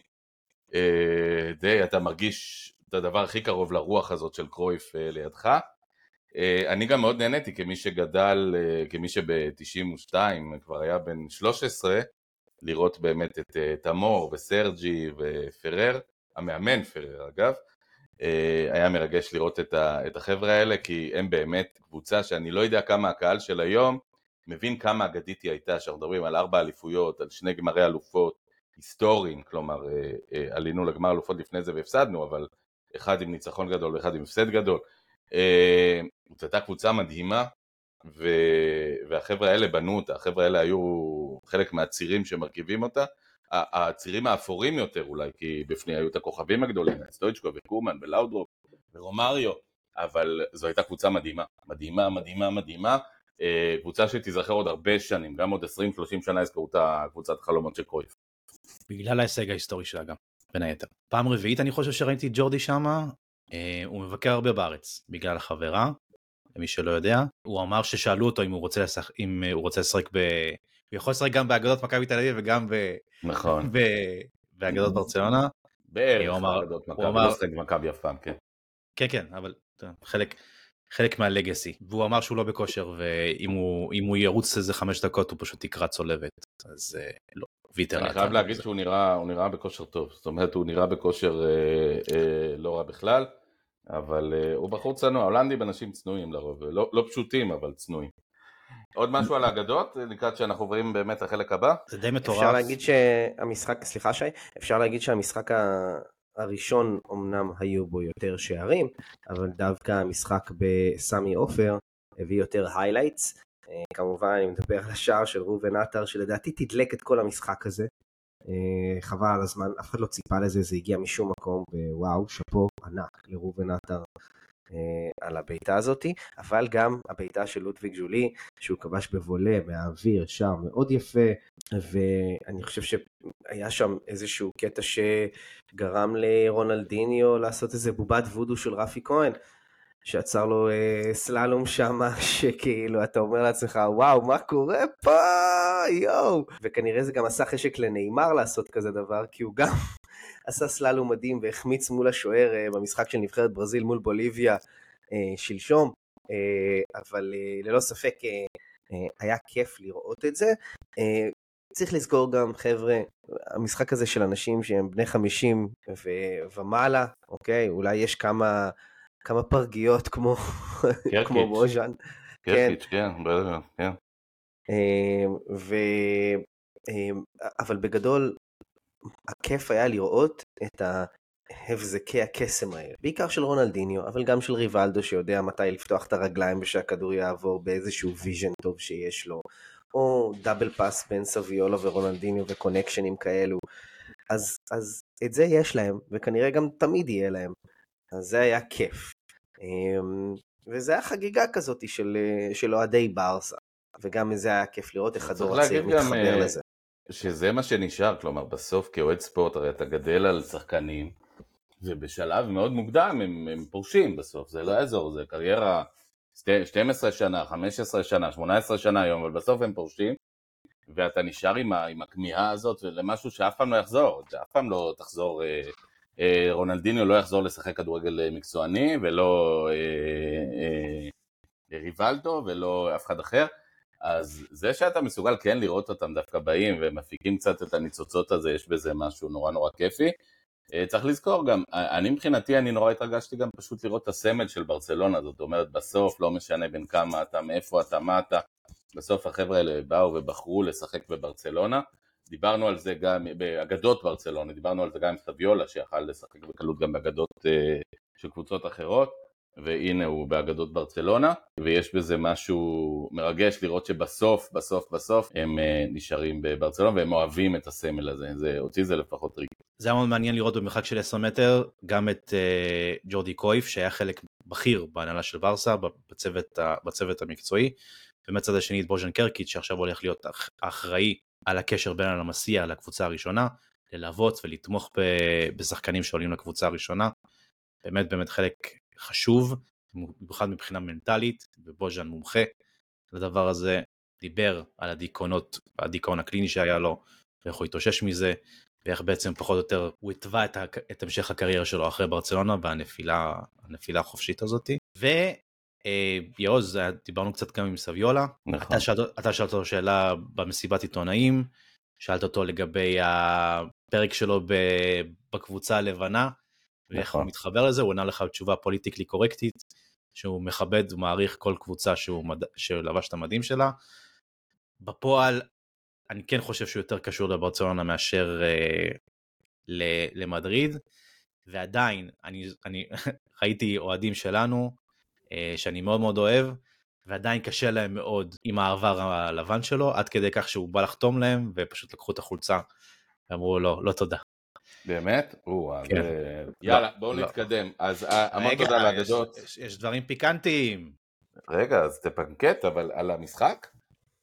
[SPEAKER 2] די, אתה מרגיש את הדבר הכי קרוב לרוח הזאת של קרויף אה, לידך. אה, אני גם מאוד נהניתי כמי שגדל, אה, כמי שב-92 כבר היה בן 13, לראות באמת את תמור וסרג'י ופרר, המאמן פרר אגב, היה מרגש לראות את, החבר'ה האלה, כי הם באמת קבוצה שאני לא יודע כמה הקהל של היום מבין כמה אגדית היא הייתה, שאנחנו מדברים על ארבע אליפויות, על שני גמרי אלופות היסטוריים, כלומר עלינו לגמר אלופות לפני זה והפסדנו, אבל אחד עם ניצחון גדול ואחד עם הפסד גדול. אה, זאת הייתה קבוצה מדהימה, ו... והחבר'ה האלה בנו אותה, החבר'ה האלה היו חלק מהצירים שמרכיבים אותה, הצירים האפורים יותר אולי, כי בפנים היו את הכוכבים הגדולים, סטויצ'קו וקומן ולאודרופ ורומריו, אבל זו הייתה קבוצה מדהימה, מדהימה, מדהימה, מדהימה, אה, קבוצה שתיזכר עוד הרבה שנים, גם עוד 20-30 שנה יזכרו את קבוצת החלומות של קרויף.
[SPEAKER 3] בגלל ההישג ההיסטורי שלה גם, בין היתר. פעם רביעית אני חושב שראיתי ג'ורדי שמה, אה, הוא מבקר הרבה בארץ, בגלל החברה, למי שלא יודע. הוא אמר ששאלו אותו אם הוא רוצה לשחק, אם אה, הוא רוצה לשחק ב... הוא יכול לשחק גם באגדות מכבי תל אביב וגם ב...
[SPEAKER 2] נכון,
[SPEAKER 3] ב... באגדות ברצלונה.
[SPEAKER 2] בערך,
[SPEAKER 3] הוא אמר-
[SPEAKER 2] אגדות
[SPEAKER 3] הוא
[SPEAKER 2] מכבי,
[SPEAKER 3] אמר-
[SPEAKER 2] לא שיחק במכבי אף פעם, כן.
[SPEAKER 3] כן כן, אבל חלק, חלק מהלגאסי. והוא אמר שהוא לא בכושר, ואם הוא, אם הוא ירוץ איזה חמש דקות הוא פשוט יקרא צולבת. אז אה, לא, ויתר.
[SPEAKER 2] אני חייב. להגיד שהוא נראה, הוא נראה בכושר טוב, זאת אומרת הוא נראה בכושר אה, אה, לא רע בכלל, אבל אה, הוא בחור צנוע, הולנדים אנשים צנועים לרוב, לא, לא פשוטים אבל צנועים. עוד משהו על האגדות, לקראת שאנחנו עוברים באמת לחלק הבא?
[SPEAKER 3] זה די מטורף.
[SPEAKER 4] אפשר להגיד שהמשחק, סליחה שי, אפשר להגיד שהמשחק ה- הראשון אמנם היו בו יותר שערים, אבל דווקא המשחק בסמי עופר הביא יותר highlights. כמובן אני מדבר על השער של ראובן עטר שלדעתי תדלק את כל המשחק הזה. אה, חבל על הזמן, אף אחד לא ציפה לזה, זה הגיע משום מקום, ווואו, שאפו ענק לראובן עטר אה, על הבעיטה הזאתי, אבל גם הבעיטה של לודוויג ג'ולי, שהוא כבש בבולה מהאוויר, שער מאוד יפה, ואני חושב שהיה שם איזשהו קטע שגרם לרונלדיניו לעשות איזה בובת וודו של רפי כהן, שעצר לו אה, סללום שמה, שכאילו אתה אומר לעצמך, וואו, מה קורה פה, יואו. וכנראה זה גם עשה חשק לנאמר לעשות כזה דבר, כי הוא גם עשה סללום מדהים והחמיץ מול השוער אה, במשחק של נבחרת ברזיל מול בוליביה אה, שלשום, אה, אבל אה, ללא ספק אה, אה, היה כיף לראות את זה. אה, צריך לזכור גם, חבר'ה, המשחק הזה של אנשים שהם בני 50 ו- ומעלה, אוקיי? אולי יש כמה, כמה פרגיות כמו, כמו בוז'אן.
[SPEAKER 2] קרקיץ', כן, כן.
[SPEAKER 4] ו... אה, אבל בגדול, הכיף היה לראות את הבזקי הקסם האלה, בעיקר של רונלדיניו, אבל גם של ריבלדו שיודע מתי לפתוח את הרגליים ושהכדור יעבור באיזשהו vision טוב שיש לו, או double pass בין סביולה ורונלדיניו וקונקשנים כאלו. אז, אז את זה יש להם, וכנראה גם תמיד יהיה להם. אז זה היה כיף. אמ, וזה היה חגיגה כזאת של, של אוהדי ברסה. וגם זה היה כיף לראות איך הדור הצעיר
[SPEAKER 2] להגיד גם,
[SPEAKER 4] מתחבר
[SPEAKER 2] אה,
[SPEAKER 4] לזה.
[SPEAKER 2] שזה מה שנשאר, כלומר בסוף כאוהד ספורט הרי אתה גדל על שחקנים ובשלב מאוד מוקדם הם, הם פורשים בסוף, זה לא יעזור, זה קריירה שתי- 12 שנה, 15 שנה, 18 שנה היום, אבל בסוף הם פורשים ואתה נשאר עם, ה, עם הכמיהה הזאת למשהו שאף פעם לא יחזור, שאף פעם לא תחזור, אה, אה, רונלדיניו לא יחזור לשחק כדורגל אה, מקצועני ולא אה, אה, ריבלדו ולא אף אחד אחר. אז זה שאתה מסוגל כן לראות אותם דווקא באים ומפיקים קצת את הניצוצות הזה, יש בזה משהו נורא נורא כיפי. אה, צריך לזכור גם, אה, אני מבחינתי, אני נורא התרגשתי גם פשוט לראות את הסמל של ברצלונה, זאת אומרת בסוף, לא משנה בין כמה אתה, מאיפה אתה, מה אתה, בסוף החבר'ה האלה באו ובחרו לשחק בברצלונה. דיברנו על זה גם באגדות ברצלונה, דיברנו על זה גם עם סביולה שיכל לשחק בקלות גם באגדות אה, של קבוצות אחרות. והנה הוא באגדות ברצלונה, ויש בזה משהו מרגש לראות שבסוף, בסוף, בסוף הם אה, נשארים בברצלונה והם אוהבים את הסמל הזה, זה, אותי זה לפחות ריגש.
[SPEAKER 3] זה היה מאוד מעניין לראות במרחק של 10 מטר גם את uh, ג'ורדי קויף שהיה חלק בכיר בהנהלה של ורסה בצוות, בצוות המקצועי ומצד השני את בוז'ן קרקיץ' שעכשיו הולך להיות אחראי על הקשר בין הלמסיע לקבוצה הראשונה ללוות ולתמוך בשחקנים שעולים לקבוצה הראשונה באמת באמת חלק חשוב במיוחד מבחינה מנטלית ובוז'ן מומחה לדבר הזה דיבר על הדיכאונות הדיכאון הקליני שהיה לו ואיך הוא התאושש מזה ואיך בעצם פחות או יותר הוא התווה את, המשך הקריירה שלו אחרי ברצלונה והנפילה הנפילה החופשית הזאתי. אה, דיברנו קצת גם עם סביולה, נכון. אתה, שאלת, אתה שאלת אותו שאלה במסיבת עיתונאים, שאלת אותו לגבי הפרק שלו בקבוצה הלבנה, ואיך נכון. הוא מתחבר לזה, הוא ענה לך תשובה פוליטיקלי קורקטית, שהוא מכבד ומעריך כל קבוצה שהוא מד... שלבש את המדים שלה. בפועל אני כן חושב שהוא יותר קשור לברצלונה מאשר אה, למדריד, ועדיין, אני, אני ראיתי אוהדים שלנו, שאני מאוד מאוד אוהב, ועדיין קשה להם מאוד עם העבר הלבן שלו, עד כדי כך שהוא בא לחתום להם, ופשוט לקחו את החולצה, ואמרו לו, לא תודה.
[SPEAKER 2] באמת? או, כן. אה, יאללה, בואו לא. נתקדם. אז אה, המון תודה לאגדות.
[SPEAKER 3] יש, יש דברים פיקנטיים.
[SPEAKER 2] רגע, אז תפנקט, אבל על המשחק?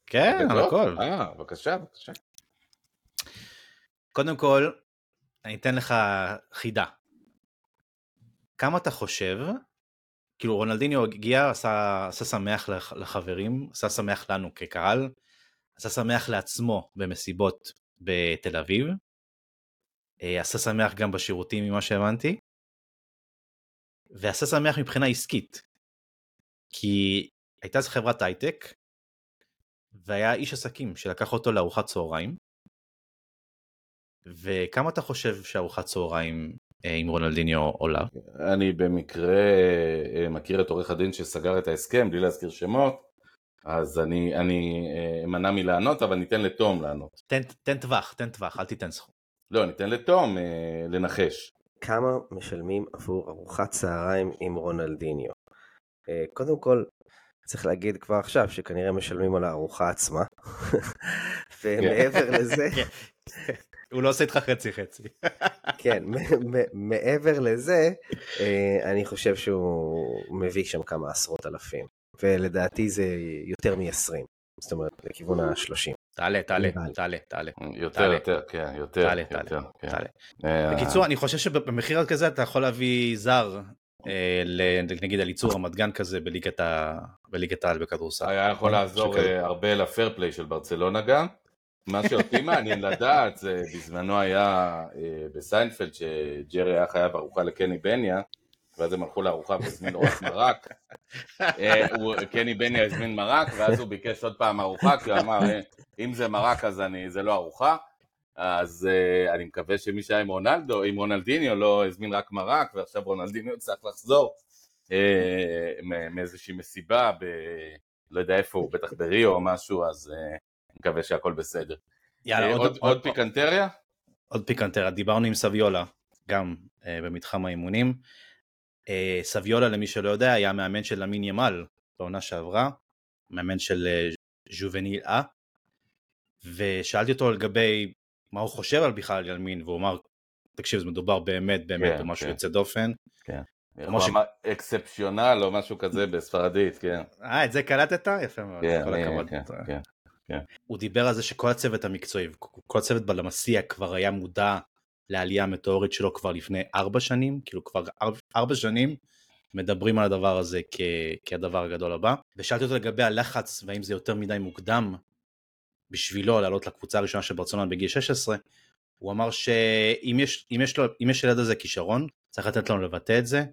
[SPEAKER 3] כן, על הכל.
[SPEAKER 2] אה, בבקשה, בבקשה.
[SPEAKER 3] קודם כל, אני אתן לך חידה. כמה אתה חושב, כאילו רונלדיניו הגיע, עשה, עשה שמח לחברים, עשה שמח לנו כקהל, עשה שמח לעצמו במסיבות בתל אביב, אה, עשה שמח גם בשירותים ממה שהבנתי, ועשה שמח מבחינה עסקית. כי הייתה איזו חברת הייטק והיה איש עסקים שלקח אותו לארוחת צהריים. וכמה אתה חושב שארוחת צהריים אה, עם רונלדיניו עולה?
[SPEAKER 2] אני במקרה אה, מכיר את עורך הדין שסגר את ההסכם, בלי להזכיר שמות, אז אני, אני אה, אמנע מלענות, אבל ניתן לתום לענות.
[SPEAKER 3] תן, תן טווח, תן טווח, אל תיתן סכום.
[SPEAKER 2] לא, ניתן לתום לנחש.
[SPEAKER 4] כמה משלמים עבור ארוחת צהריים עם רונלדיניו? קודם כל, צריך להגיד כבר עכשיו שכנראה משלמים על הארוחה עצמה. ומעבר לזה...
[SPEAKER 3] הוא לא עושה איתך חצי חצי.
[SPEAKER 4] כן, מעבר לזה, אה, אני חושב שהוא מביא שם כמה עשרות אלפים. ולדעתי זה יותר מ-20. זאת אומרת, לכיוון ה-30.
[SPEAKER 3] תעלה, תעלה, תעלה, תעלה.
[SPEAKER 2] יותר, יותר, כן, יותר.
[SPEAKER 3] תעלה, תעלה. כן. אה, בקיצור, אני חושב שבמחיר כזה אתה יכול להביא זר אה, נגיד על ייצור רמת גן כזה בליגת העל בכדורסל.
[SPEAKER 2] היה יכול לעזור הרבה ל fair play של ברצלונה גם. מה שאותי מעניין לדעת זה בזמנו היה אה, בסיינפלד שג'רי היה חייב ארוחה לקני בניה ואז הם הלכו לארוחה והזמינו רק מרק. קני בניה הזמין מרק ואז הוא ביקש עוד פעם ארוחה כי הוא אמר אם זה מרק אז זה לא ארוחה. אז uh, אני מקווה שמי שהיה עם רונלדו, עם רונלדיניו לא הזמין רק מרק, ועכשיו רונלדיניו צריך לחזור uh, מאיזושהי מסיבה, ב... לא יודע איפה הוא, בטח בריו או משהו, אז uh, אני מקווה שהכל בסדר.
[SPEAKER 3] יאללה,
[SPEAKER 2] uh, עוד, עוד, עוד פיקנטריה?
[SPEAKER 3] עוד פיקנטריה, דיברנו עם סביולה, גם uh, במתחם האימונים. Uh, סביולה, למי שלא יודע, היה מאמן של אמין ימל בעונה שעברה, מאמן של uh, ז'ובניל אה, ושאלתי אותו לגבי מה הוא חושב על בכלל על ילמין, והוא אמר, תקשיב, זה מדובר באמת באמת כן, במשהו כן. יוצא דופן.
[SPEAKER 2] כן. כמו ש... אקספציונל או משהו כזה בספרדית, כן.
[SPEAKER 3] אה, את זה קלטת? יפה מאוד,
[SPEAKER 2] כן, כל הכבוד. כן.
[SPEAKER 3] הוא דיבר על זה שכל הצוות המקצועי, כל הצוות בלמסיע כבר היה מודע לעלייה המטאורית שלו כבר לפני ארבע שנים, כאילו כבר ארבע שנים מדברים על הדבר הזה כ... כהדבר הגדול הבא. ושאלתי אותו לגבי הלחץ והאם זה יותר מדי מוקדם בשבילו לעלות לקבוצה הראשונה של ברצלונה בגיל 16, הוא אמר שאם יש, יש, יש ילד הזה כישרון, צריך לתת לנו לבטא את זה.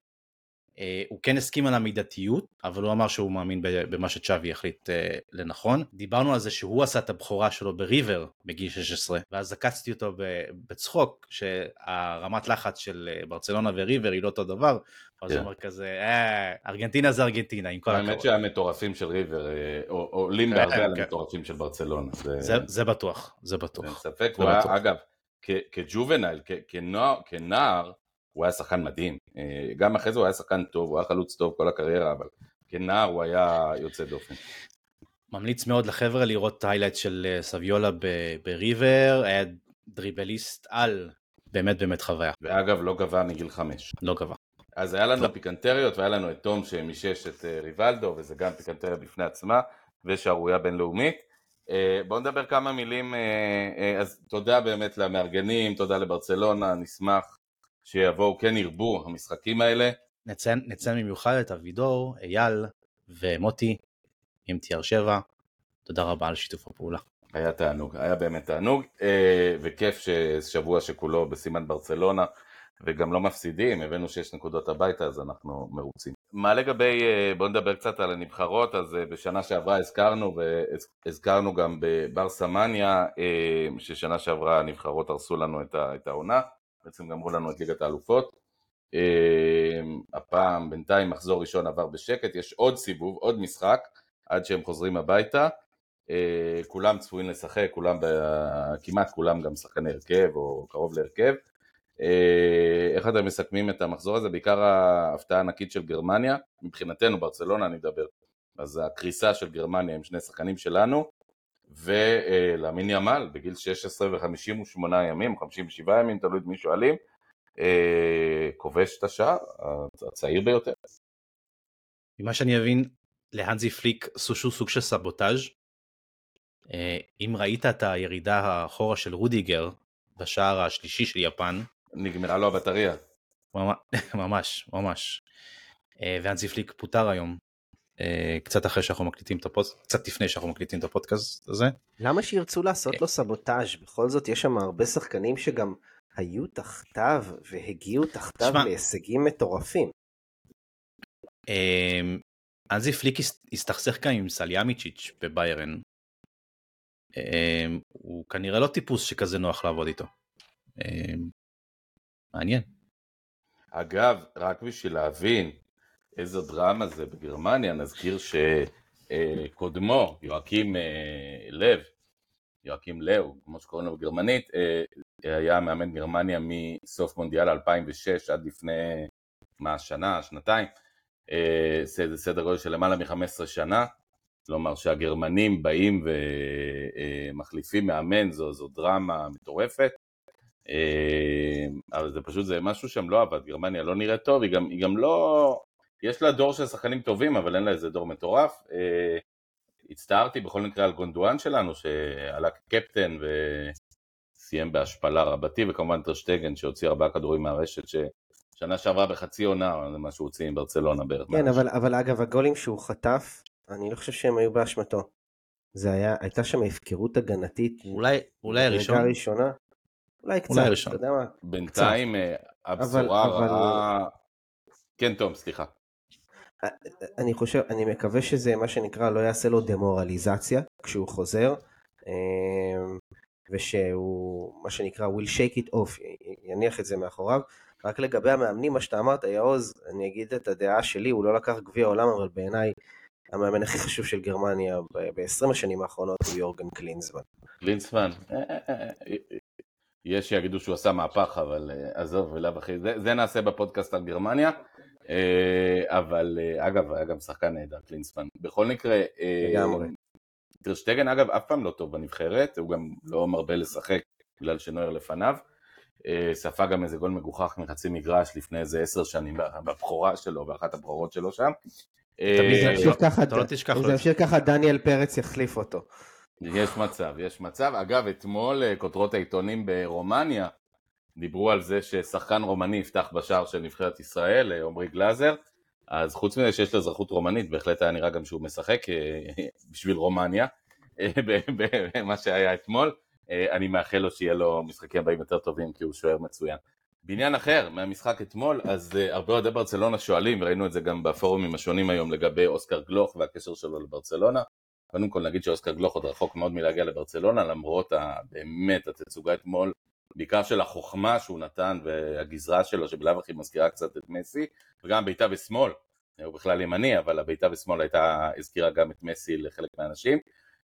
[SPEAKER 3] Uh, הוא כן הסכים על המידתיות, אבל הוא אמר שהוא מאמין במה שצ'אבי יחליט uh, לנכון. דיברנו על זה שהוא עשה את הבכורה שלו בריבר בגיל 16, ואז עקצתי אותו בצחוק, שהרמת לחץ של אה, ברצלונה וריבר היא לא אותו דבר, אז הוא כן. אומר כזה, אה, ארגנטינה זה ארגנטינה, עם כל הכבוד.
[SPEAKER 2] האמת שהמטורפים של ריבר עולים כן, בהרבה על כן. המטורפים של ברצלונה.
[SPEAKER 3] זה בטוח, זה בטוח.
[SPEAKER 2] אין ספק, אגב, כג'ובנייל, כנער, הוא היה שחקן מדהים. אה, גם אחרי זה הוא היה שחקן טוב, הוא היה חלוץ טוב כל הקריירה, אבל כנער הוא היה יוצא דופן.
[SPEAKER 3] ממליץ מאוד לחבר'ה לראות היילייט של אה, סביולה בריבר, היה דריבליסט על, באמת באמת חוויה,
[SPEAKER 2] ואגב, לא גבה מגיל חמש.
[SPEAKER 3] לא גבה.
[SPEAKER 2] אז היה לנו
[SPEAKER 3] לא.
[SPEAKER 2] פיקנטריות והיה לנו את תום שמישש את אה, ריבלדו וזה גם פיקנטריה בפני עצמה ושערורייה בינלאומית. בואו נדבר כמה מילים, אז תודה באמת למארגנים, תודה לברצלונה, נשמח שיבואו, כן ירבו המשחקים האלה.
[SPEAKER 3] נציין, נציין במיוחד את אבידור, אייל ומוטי עם TR7, תודה רבה על שיתוף הפעולה.
[SPEAKER 2] היה תענוג, היה באמת תענוג, אה, וכיף ששבוע שכולו בסימן ברצלונה, וגם לא מפסידים, הבאנו שש נקודות הביתה, אז אנחנו מרוצים. מה לגבי, אה, בואו נדבר קצת על הנבחרות, אז אה, בשנה שעברה הזכרנו, והזכרנו גם בבר סמניה, אה, ששנה שעברה הנבחרות הרסו לנו את העונה, בעצם גמרו לנו את ליגת האלופות. אה, הפעם בינתיים מחזור ראשון עבר בשקט, יש עוד סיבוב, עוד משחק, עד שהם חוזרים הביתה. אה, כולם צפויים לשחק, כולם, כמעט כולם גם שחקני הרכב או קרוב להרכב. אה, איך אתם מסכמים את המחזור הזה? בעיקר ההפתעה הענקית של גרמניה, מבחינתנו, ברצלונה אני מדבר. אז הקריסה של גרמניה עם שני שחקנים שלנו, ולמין ימל בגיל 16 ו-58 ימים, 57 ימים, תלוי את מי שואלים, אה, כובש את השער, הצעיר ביותר.
[SPEAKER 3] ממה שאני מבין, להנזי פליק עשו סוג של סבוטאז'. אה, אם ראית את הירידה האחורה של רודיגר בשער השלישי של יפן,
[SPEAKER 2] נגמרה לו הבטריה.
[SPEAKER 3] ממש, ממש. אה, והנזי פליק פוטר היום, קצת אחרי שאנחנו מקליטים את הפודקאסט, קצת לפני שאנחנו מקליטים את הפודקאסט הזה.
[SPEAKER 4] למה שירצו לעשות לו סבוטאז'? בכל זאת יש שם הרבה שחקנים שגם היו תחתיו והגיעו תחתיו. להישגים מטורפים.
[SPEAKER 3] אה, הנזי פליק הס- הסתכסך גם עם סליאמיצ'יץ' בביירן. אה, הוא כנראה לא טיפוס שכזה נוח לעבוד איתו. אה, מעניין.
[SPEAKER 2] אגב, רק בשביל להבין איזו דרמה זה בגרמניה, נזכיר שקודמו, יואקים אה, לב, יואקים לאו, כמו שקוראים לו בגרמנית, אה, היה מאמן גרמניה מסוף מונדיאל 2006 עד לפני, מה, שנה, שנתיים, אה, זה סדר גודל של למעלה מ-15 שנה, כלומר שהגרמנים באים ומחליפים מאמן, זו, זו דרמה מטורפת. אבל זה פשוט, זה משהו שם לא עבד, גרמניה לא נראית טוב, היא גם, היא גם לא... יש לה דור של שחקנים טובים, אבל אין לה איזה דור מטורף. אה, הצטערתי בכל מקרה על גונדואן שלנו, שעלה כקפטן וסיים בהשפלה רבתי, וכמובן טרשטגן שהוציא ארבעה כדורים מהרשת, ששנה שעברה בחצי עונה, זה מה שהוא הוציא עם ברצלונה בערך.
[SPEAKER 4] כן. אבל, אבל אגב, הגולים שהוא חטף, אני לא חושב שהם היו באשמתו. זה היה, הייתה שם הפקרות הגנתית.
[SPEAKER 3] אולי, אולי הראשון,
[SPEAKER 4] מדרגה ראשונה. אולי קצת,
[SPEAKER 3] אולי.
[SPEAKER 4] אתה יודע מה?
[SPEAKER 2] בינתיים אה, הבשורה הרעה... כן, תום, סליחה.
[SPEAKER 4] אני חושב, אני מקווה שזה מה שנקרא לא יעשה לו דמורליזציה כשהוא חוזר, אמ, ושהוא, מה שנקרא, will shake it off, יניח את זה מאחוריו. רק לגבי המאמנים, מה שאתה אמרת, יעוז, אני אגיד את הדעה שלי, הוא לא לקח גביע עולם, אבל בעיניי המאמן הכי חשוב של גרמניה ב-20 השנים האחרונות הוא יורגן קלינסמן.
[SPEAKER 2] לינסמן, אה, אה, אה, יש שיגידו שהוא עשה מהפך, אבל עזוב, ולאו הכי, זה, זה נעשה בפודקאסט על גרמניה, אבל אה, אגב, היה גם שחקן נהדר, קלינסמן. בכל מקרה, אה. טרשטגן אגב אף פעם לא טוב בנבחרת, הוא גם לא מרבה לשחק בגלל שנויר לפניו. אה, ספג גם איזה גול מגוחך מחצי מגרש לפני איזה עשר שנים בבכורה שלו, באחת הבכורות שלו שם. אה,
[SPEAKER 4] אם זה
[SPEAKER 3] לא-
[SPEAKER 4] ימשיך ככה,
[SPEAKER 3] לא.
[SPEAKER 4] ימשיך ככה, דניאל פרץ יחליף אותו.
[SPEAKER 2] יש מצב, יש מצב. אגב, אתמול אה, כותרות העיתונים ברומניה דיברו על זה ששחקן רומני יפתח בשער של נבחרת ישראל, אה, עמרי גלאזר. אז חוץ מזה שיש לו אזרחות רומנית, בהחלט היה נראה גם שהוא משחק אה, בשביל רומניה, אה, במה שהיה אתמול. אני מאחל לו שיהיה לו משחקים הבאים יותר טובים, כי הוא שוער מצוין. בעניין אחר, מהמשחק אתמול, אז הרבה אוהדי ברצלונה שואלים, וראינו את זה גם בפורומים השונים היום לגבי אוסקר גלוך והקשר שלו לברצלונה. קודם כל נגיד שאוסקר גלוך עוד רחוק מאוד מלהגיע לברצלונה, למרות באמת התצוגה אתמול, בעיקר של החוכמה שהוא נתן והגזרה שלו, שבלאו הכי מזכירה קצת את מסי, וגם בעיטה בשמאל, הוא בכלל ימני, אבל הבעיטה בשמאל הייתה, הזכירה גם את מסי לחלק מהאנשים.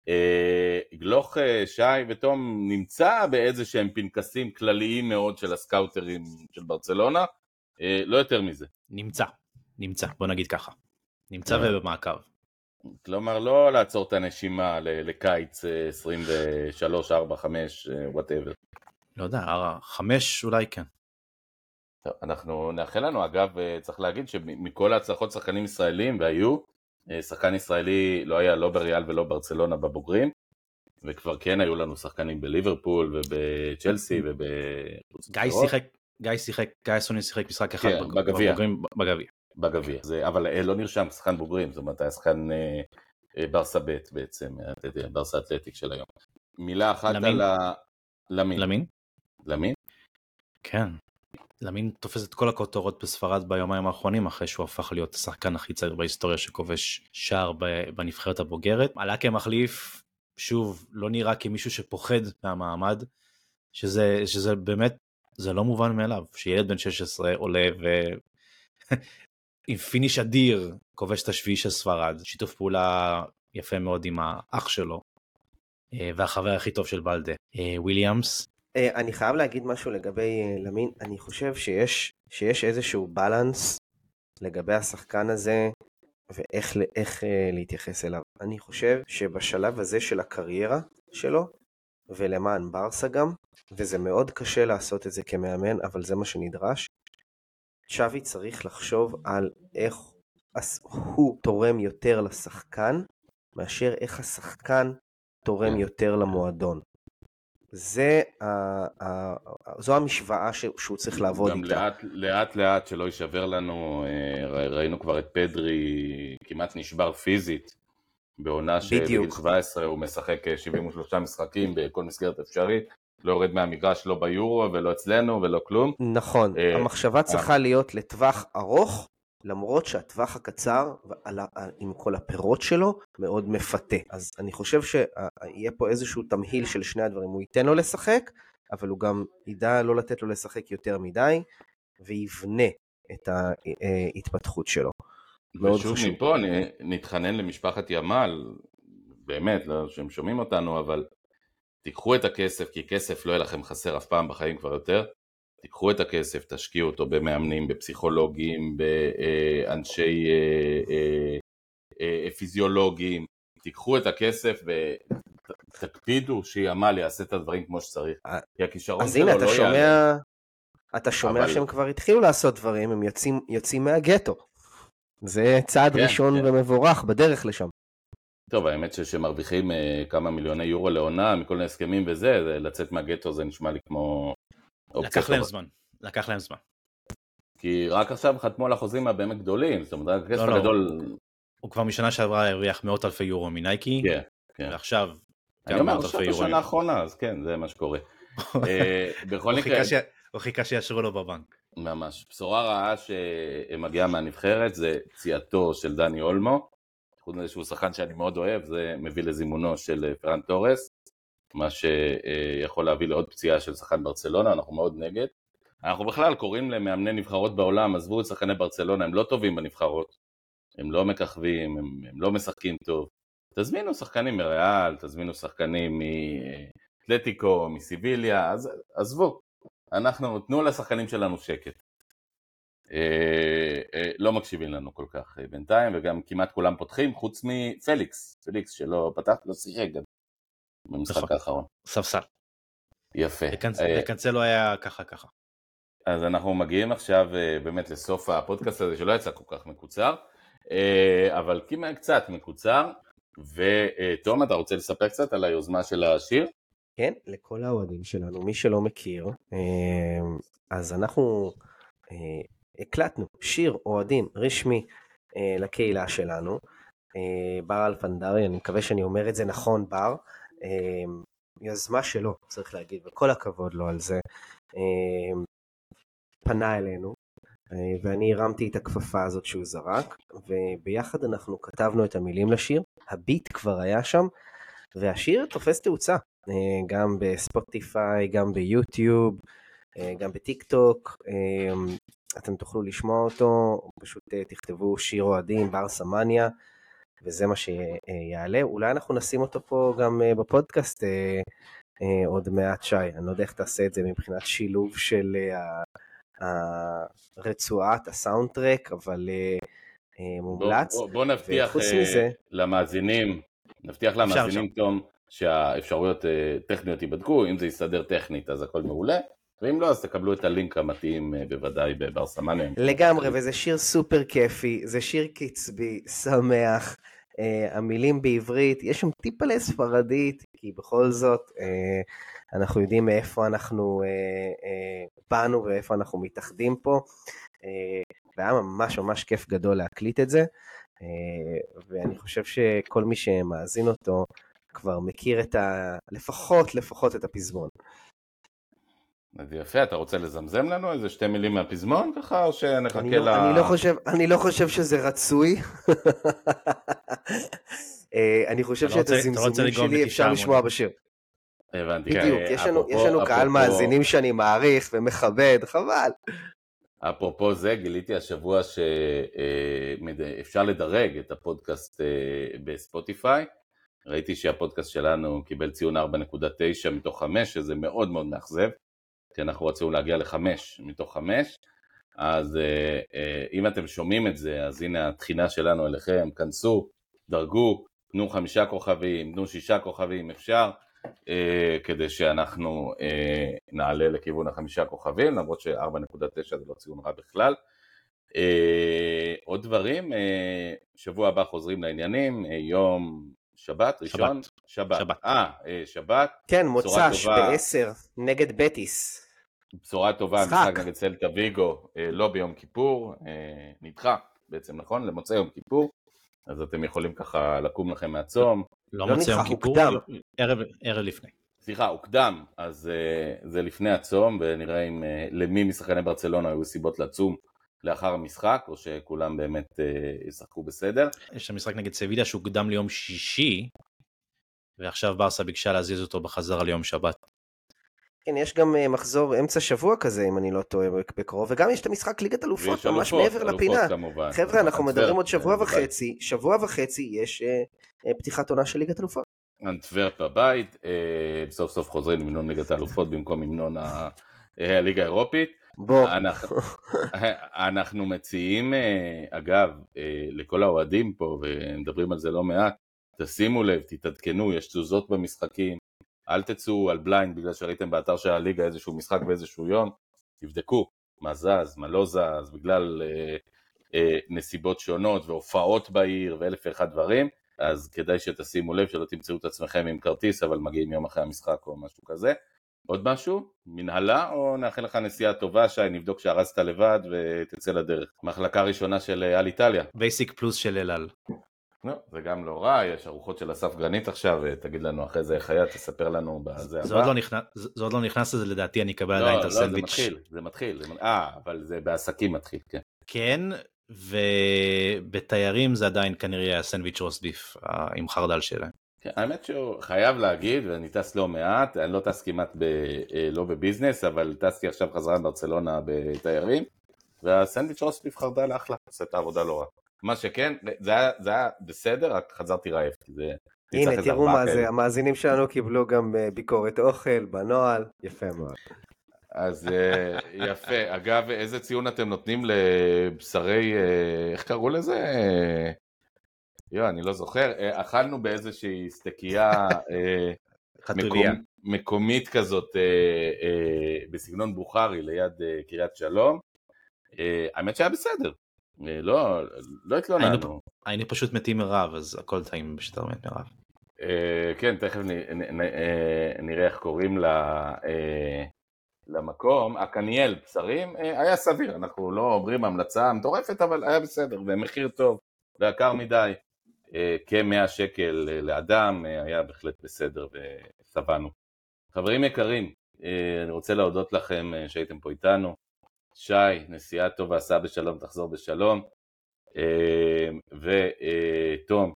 [SPEAKER 2] אה, גלוך, אה, שי ותום נמצא באיזה שהם פנקסים כלליים מאוד של הסקאוטרים של ברצלונה, אה, לא יותר מזה.
[SPEAKER 3] נמצא, נמצא, בוא נגיד ככה. נמצא. ובמעקב.
[SPEAKER 2] כלומר, לא לעצור את הנשימה לקיץ אה, 23, 4, 5, וואטאבר.
[SPEAKER 3] לא יודע, חמש אולי כן.
[SPEAKER 2] טוב, אנחנו נאחל לנו, אגב, אה, צריך להגיד שמכל ההצלחות שחקנים ישראלים, והיו, אה, שחקן ישראלי לא היה לא בריאל ולא ברצלונה בבוגרים, וכבר כן היו לנו שחקנים בליברפול ובצ'לסי וב...
[SPEAKER 3] גיא שיחק, גיא שיחק, גיא סוני שיחק משחק אחד
[SPEAKER 2] כן,
[SPEAKER 3] בג-
[SPEAKER 2] בגביע.
[SPEAKER 3] בגביע.
[SPEAKER 2] בגביע, זה, אבל אה, לא נרשם שחקן בוגרים, זאת אומרת היה שחקן אה, אה, ברסה ב' בעצם, אתה יודע, ברסה אתלטיק של היום. מילה אחת
[SPEAKER 3] למין?
[SPEAKER 2] על ה... למין.
[SPEAKER 3] למין?
[SPEAKER 2] למין?
[SPEAKER 3] כן. למין תופס את כל הכותרות בספרד ביומיים האחרונים אחרי שהוא הפך להיות השחקן הכי צעיר בהיסטוריה שכובש שער בנבחרת הבוגרת. עלה כמחליף, שוב, לא נראה כמישהו שפוחד מהמעמד, שזה, שזה באמת, זה לא מובן מאליו, שילד בן 16 עולה ו... עם finish אדיר כובש את השביעי של ספרד, שיתוף פעולה יפה מאוד עם האח שלו, אה, והחבר הכי טוב של בלדה, אה, וויליאמס,
[SPEAKER 4] אני חייב להגיד משהו לגבי אה, לאמין, אני חושב שיש, שיש איזשהו balance לגבי השחקן הזה ואיך איך, אה, להתייחס אליו. אני חושב שבשלב הזה של הקריירה שלו, ולמען ברסה גם, וזה מאוד קשה לעשות את זה כמאמן, אבל זה מה שנדרש, צ'אבי צריך לחשוב על איך הוא תורם יותר לשחקן, מאשר איך השחקן תורם. יותר למועדון. זה, ה, ה, זו המשוואה שהוא צריך לעבוד
[SPEAKER 2] גם
[SPEAKER 4] איתה.
[SPEAKER 2] לאט, לאט לאט שלא יישבר לנו, אה, ראינו כבר את פדרי כמעט נשבר פיזית בעונה שבגיל
[SPEAKER 4] בדיוק.
[SPEAKER 2] 17 הוא משחק אה, 73 משחקים בכל מסגרת אפשרית, לא יורד מהמגרש לא ביורו ולא אצלנו ולא כלום.
[SPEAKER 4] נכון,
[SPEAKER 2] אה,
[SPEAKER 4] המחשבה צריכה להיות לטווח ארוך, למרות שהטווח הקצר, עם כל הפירות שלו, מאוד מפתה. אז אני חושב שיהיה פה איזשהו תמהיל של שני הדברים. הוא ייתן לו לשחק, אבל הוא גם ידע לא לתת לו לשחק יותר מדי, ויבנה את ההתפתחות שלו. מאוד
[SPEAKER 2] ושוב
[SPEAKER 4] חשוב.
[SPEAKER 2] מפה נתחנן למשפחת ימל, באמת, לא שהם שומעים אותנו, אבל תיקחו את הכסף, כי כסף לא יהיה לכם חסר אף פעם בחיים כבר יותר. תיקחו את הכסף, תשקיעו אותו במאמנים, בפסיכולוגים, באנשי אה, אה, אה, פיזיולוגים. תיקחו את הכסף ותקפידו שימל יעשה את הדברים כמו שצריך. כי הכישרון
[SPEAKER 4] אז
[SPEAKER 2] שלו
[SPEAKER 4] הנה,
[SPEAKER 2] לא
[SPEAKER 4] אתה
[SPEAKER 2] יעלה.
[SPEAKER 4] שומע, אתה שומע
[SPEAKER 2] אבל-
[SPEAKER 4] שהם כבר התחילו לעשות דברים, הם יוצאים, יוצאים מהגטו. זה צעד
[SPEAKER 2] כן,
[SPEAKER 4] ראשון
[SPEAKER 2] כן.
[SPEAKER 4] ומבורך בדרך לשם.
[SPEAKER 2] טוב, האמת ש- שמרוויחים אה, כמה מיליוני יורו לעונה מכל מיני הסכמים וזה, זה- לצאת מהגטו זה נשמע לי כמו
[SPEAKER 3] לקח להם. זמן, לקח להם זמן.
[SPEAKER 2] כי רק עכשיו חתמו על החוזים הבאמת גדולים, זאת אומרת, הכסף
[SPEAKER 3] לא, לא.
[SPEAKER 2] הגדול,
[SPEAKER 3] הוא כבר משנה שעברה הרוויח מאות אלפי יורו מנייקי,
[SPEAKER 2] כן, כן.
[SPEAKER 3] ועכשיו
[SPEAKER 2] אני
[SPEAKER 3] גם
[SPEAKER 2] אומר
[SPEAKER 3] מאות
[SPEAKER 2] עכשיו
[SPEAKER 3] אלפי יורו.
[SPEAKER 2] בשנה האחרונה, אז כן, זה מה שקורה. אה, בכל מקרה,
[SPEAKER 3] הוא חיכה שיאשרו לו בבנק.
[SPEAKER 2] ממש. בשורה רעה שמגיעה מהנבחרת זה פציעתו של דני אולמו. חוץ מזה שהוא שחקן שאני מאוד אוהב, זה מביא לזימונו של אה, פרן תורס, מה שיכול להביא לעוד פציעה של שחקן ברצלונה, אנחנו מאוד נגד. אנחנו בכלל קוראים למאמני נבחרות בעולם, עזבו את שחקני ברצלונה, הם לא טובים בנבחרות. הם לא מככבים, הם, הם לא משחקים טוב. תזמינו שחקנים מריאל, תזמינו שחקנים מאתלטיקו, מסיביליה, אז עזבו. אנחנו, תנו לשחקנים שלנו שקט. אה, אה, לא מקשיבים לנו כל כך אה, בינתיים, וגם כמעט כולם פותחים, חוץ מפליקס, פליקס שלא פתח, לא שיחק גם במשחק
[SPEAKER 3] נכון.
[SPEAKER 2] האחרון.
[SPEAKER 3] ספסל.
[SPEAKER 2] יפה.
[SPEAKER 3] לקנצ-
[SPEAKER 2] אה,
[SPEAKER 3] לקנצלו היה ככה ככה.
[SPEAKER 2] אז אנחנו מגיעים עכשיו אה, באמת לסוף הפודקאסט הזה שלא יצא כל כך מקוצר, אה, אבל כמעט קצת מקוצר, ותום אתה רוצה לספר קצת על היוזמה של השיר?
[SPEAKER 4] כן, לכל האוהדים שלנו, מי שלא מכיר, אז אנחנו הקלטנו שיר אוהדים רשמי לקהילה שלנו, בר אלפנדרי, אני מקווה שאני אומר את זה נכון, בר, יוזמה שלו, צריך להגיד, וכל הכבוד לו על זה, אה, פנה אלינו, אה, ואני הרמתי את הכפפה הזאת שהוא זרק, וביחד אנחנו כתבנו את המילים לשיר, הביט כבר היה שם, והשיר תופס תאוצה. אה, גם בספוטיפיי, גם ביוטיוב, אה, גם בטיק טוק. אה, אתם תוכלו לשמוע אותו, פשוט תכתבו שיר אוהדים, ברסה מניה, וזה מה שיעלה. אולי אנחנו נשים אותו פה גם אה, בפודקאסט אה, אה, עוד מעט, שי. אני לא יודע איך תעשה את זה מבחינת שילוב של הרצועת, הסאונד טרק, אבל מומלץ.
[SPEAKER 2] בוא, בוא, בוא נבטיח
[SPEAKER 4] מזה-
[SPEAKER 2] למאזינים, נבטיח למאזינים תום שהאפשרויות טכניות ייבדקו, אם זה יסתדר טכנית אז הכל מעולה, ואם לא אז תקבלו את הלינק המתאים אה, בוודאי בבר סמניה.
[SPEAKER 4] לגמרי, וזה שיר סופר כיפי, זה שיר קצבי, שמח, uh, המילים בעברית, יש שם טיפה לספרדית, כי בכל זאת uh, אנחנו יודעים מאיפה אנחנו uh, uh, באנו ואיפה אנחנו מתאחדים פה, uh, והיה ממש ממש כיף גדול להקליט את זה, uh, ואני חושב שכל מי שמאזין אותו כבר מכיר את ה... לפחות, לפחות את הפזמון.
[SPEAKER 2] אז יפה, אתה רוצה לזמזם לנו איזה שתי מילים מהפזמון ככה, או שנחכה
[SPEAKER 4] אני
[SPEAKER 2] ל...
[SPEAKER 4] לא, אני, לא חושב, אני לא חושב שזה רצוי. אה, אני חושב
[SPEAKER 3] לא
[SPEAKER 4] שאת
[SPEAKER 3] לא
[SPEAKER 4] הזמזומים שלי אפשר לשמוע. בשיר.
[SPEAKER 2] הבנתי.
[SPEAKER 4] בדיוק,
[SPEAKER 2] אה,
[SPEAKER 4] יש לנו,
[SPEAKER 2] אפרופו-
[SPEAKER 4] יש לנו קהל
[SPEAKER 2] אפרופו-
[SPEAKER 4] מאזינים שאני מעריך ומכבד, חבל.
[SPEAKER 2] אפרופו זה, גיליתי השבוע שאפשר לדרג את הפודקאסט אה, בספוטיפיי. ראיתי שהפודקאסט שלנו קיבל ציון 4.9 מתוך 5, שזה מאוד מאוד מאכזב, כי אנחנו רצינו להגיע ל-5 מתוך 5. אז אה, אה, אם אתם שומעים את זה, אז הנה התחינה שלנו אליכם, כנסו, דרגו, תנו חמישה כוכבים, תנו שישה כוכבים, אפשר, אה, כדי שאנחנו אה, נעלה לכיוון החמישה כוכבים, למרות ש-4.9 זה לא ציון רע בכלל. אה, עוד דברים, אה, שבוע הבא חוזרים לעניינים, אה, יום שבת, ראשון? שבת.
[SPEAKER 3] שבת.
[SPEAKER 2] אה, שבת,
[SPEAKER 4] כן, מוצ"ש
[SPEAKER 2] טובה.
[SPEAKER 4] ב-10 נגד בטיס.
[SPEAKER 2] בשורה טובה,
[SPEAKER 4] משחק.
[SPEAKER 2] המשחק נגד סלטה ויגו, אה, לא ביום כיפור, אה, נדחה בעצם, נכון? למוצאי יום כיפור, אז אתם יכולים ככה לקום לכם מהצום.
[SPEAKER 3] לא
[SPEAKER 4] לא
[SPEAKER 3] מוצא יום כיפור. ערב ערב לפני.
[SPEAKER 2] סליחה, הוקדם, אז uh, זה לפני הצום, ונראה אם uh, למי משחקני ברצלונה היו סיבות לצום לאחר המשחק, או שכולם באמת uh, ישחקו בסדר.
[SPEAKER 3] יש שם משחק נגד סביליה שהוקדם ליום שישי, ועכשיו ברסה ביקשה להזיז אותו בחזרה ליום שבת.
[SPEAKER 4] כן, יש גם אה, מחזור אמצע שבוע כזה, אם אני לא טועה, בקרוב, וגם יש את המשחק ליגת אלופות ממש
[SPEAKER 2] אלופות,
[SPEAKER 4] מעבר
[SPEAKER 2] אלופות
[SPEAKER 4] לפינה. חבר'ה, אנחנו מדברים עוד שבוע. וחצי, שבוע וחצי יש אה, אה, פתיחת עונה של ליגת אלופות.
[SPEAKER 2] אנטוורפ בבית, סוף סוף חוזרים עם המנון ליגת האלופות במקום המנון הליגה האירופית.
[SPEAKER 4] בוא,
[SPEAKER 2] אנחנו, אנחנו מציעים, אגב, לכל האוהדים פה, ומדברים על זה לא מעט, תשימו לב, תתעדכנו, יש תזוזות במשחקים, אל תצאו על בליינד בגלל שראיתם באתר של הליגה איזשהו משחק באיזשהו יום, תבדקו מה זז, מה לא זז, בגלל אה, אה, נסיבות שונות והופעות בעיר ואלף ואחד דברים, אז כדאי שתשימו לב שלא תמצאו את עצמכם עם כרטיס אבל מגיעים יום אחרי המשחק או משהו כזה. עוד משהו? מנהלה או נאחל לך נסיעה טובה שי, נבדוק שארזת לבד ותצא לדרך. מחלקה ראשונה של אה, אליטליה.
[SPEAKER 3] Basic Plus של אלעל.
[SPEAKER 2] לא, זה גם לא רע, יש ארוחות של אסף גרנית עכשיו, תגיד לנו אחרי זה איך היה, תספר לנו בזה הבא.
[SPEAKER 3] זה עוד לא נכנס, זה עוד לא נכנס לזה לדעתי אני אקבל
[SPEAKER 2] לא,
[SPEAKER 3] עדיין את
[SPEAKER 2] לא, זה
[SPEAKER 3] הסנדוויץ'.
[SPEAKER 2] מתחיל, זה מתחיל. זה- אה, אבל זה בעסקים מתחיל, כן.
[SPEAKER 3] כן, ובתיירים זה עדיין כנראה הסנדוויץ' רוסטביף עם חרדל שלהם.
[SPEAKER 2] כן, האמת שהוא חייב להגיד, ואני טס לא מעט, אני לא טס כמעט ב, אה, לא בביזנס, אבל טסתי עכשיו חזרה מברצלונה בתיירים, והסנדוויץ' רוספיף חרדל אחלה, עושה את העבודה לא רע. מה שכן, זה היה, זה היה בסדר, רק חזרתי רעב, כי זה...
[SPEAKER 4] הנה, תראו מה
[SPEAKER 2] כאלה.
[SPEAKER 4] זה, המאזינים שלנו קיבלו גם אה, ביקורת אוכל בנוהל, יפה מאוד.
[SPEAKER 2] אז אה, יפה. אגב, איזה ציון אתם נותנים לבשרי, אה, איך קראו לזה? אה, יו, אני לא זוכר. אכלנו באיזושהי סטקייה. מקומ- מקומית כזאת בסגנון בוכרי ליד קריית שלום. האמת שהיה בסדר. אה, לא, לא התלוננו.
[SPEAKER 3] היינו- פשוט מתים מרעב אז הכל טעים בשטר מת מרעב.
[SPEAKER 2] אה, כן, תכף אה, נראה איך קוראים למקום. הקניאל בשרים היה סביר, אנחנו לא אומרים המלצה מטורפת, אבל היה בסדר, ומחיר טוב, ויקר מדי. אה, כ-100 שקל לאדם, היה בהחלט בסדר ושבענו. חברים יקרים, אני רוצה להודות לכם שהייתם פה איתנו. שי, נסיעה טובה, סע בשלום, תחזור בשלום. אה, ותום,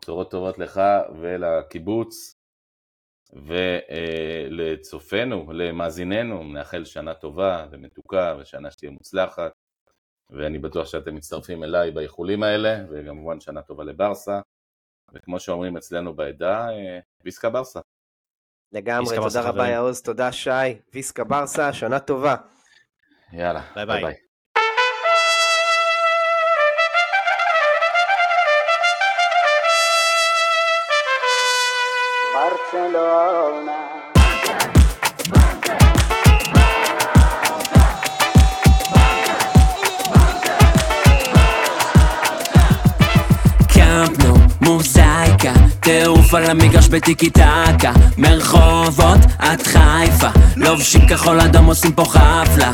[SPEAKER 2] בשורות טובות לך ולקיבוץ ולצופינו, למאזיננו, נאחל שנה טובה ומתוקה ושנה שתהיה מוצלחת ואני בטוח שאתם מצטרפים אליי באיחולים האלה וכמובן שנה טובה לברסה וכמו שאומרים אצלנו בעדה, אה, Visca Barça.
[SPEAKER 4] לגמרי,
[SPEAKER 3] Visca Barça,
[SPEAKER 4] תודה רבה. יעוז, תודה שי, Visca Barça, שנה טובה.
[SPEAKER 2] יאללה,
[SPEAKER 3] ביי
[SPEAKER 2] ביי
[SPEAKER 3] ביי.
[SPEAKER 5] Barcelona.
[SPEAKER 6] טירוף על המגרש בטיקי טקה מרחובות עד חיפה, לובשים כחול אדם עושים פה חפלה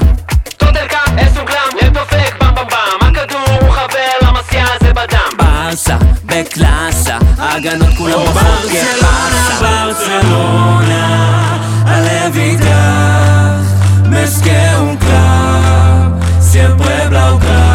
[SPEAKER 7] טוטלקה, אסום גלם, רב דופק, במ במ במ. הכדור הוא חבר למסיע הזה בדם.
[SPEAKER 6] ברסה, בקלאסה, הגנות כולם בחוק כפסה ברצלונה, הלב איתך, מסקה un club, siempre blaugrana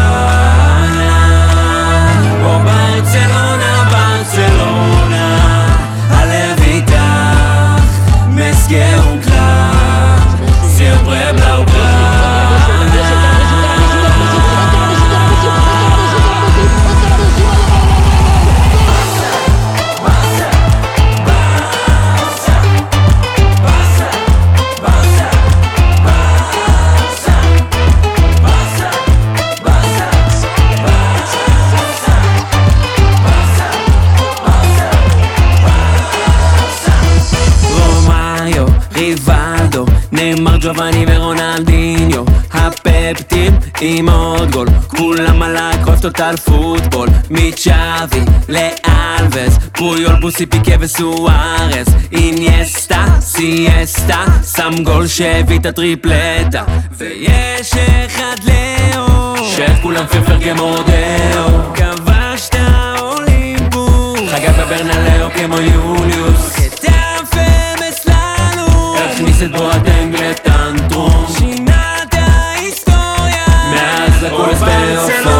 [SPEAKER 6] ריבלדו, נאמר ג'ובאני ורונלדיניו הפפטים עם עוד גול כולם על אוהב טוטל פוטבול מצ'אבי לאלווס פויול בוסי פיקה וסוארס אינייסטה, סיאסטה שם גול שהביא את הטריפלטה ויש אחד לאו. שאת כולם פרפר כמו דאו. כבש את האולימפוס. חגג בברנלאו כמו יוליוס לנו הכניס את בועטנג לטנטרום שינה את ההיסטוריה מאז הכל בהופעות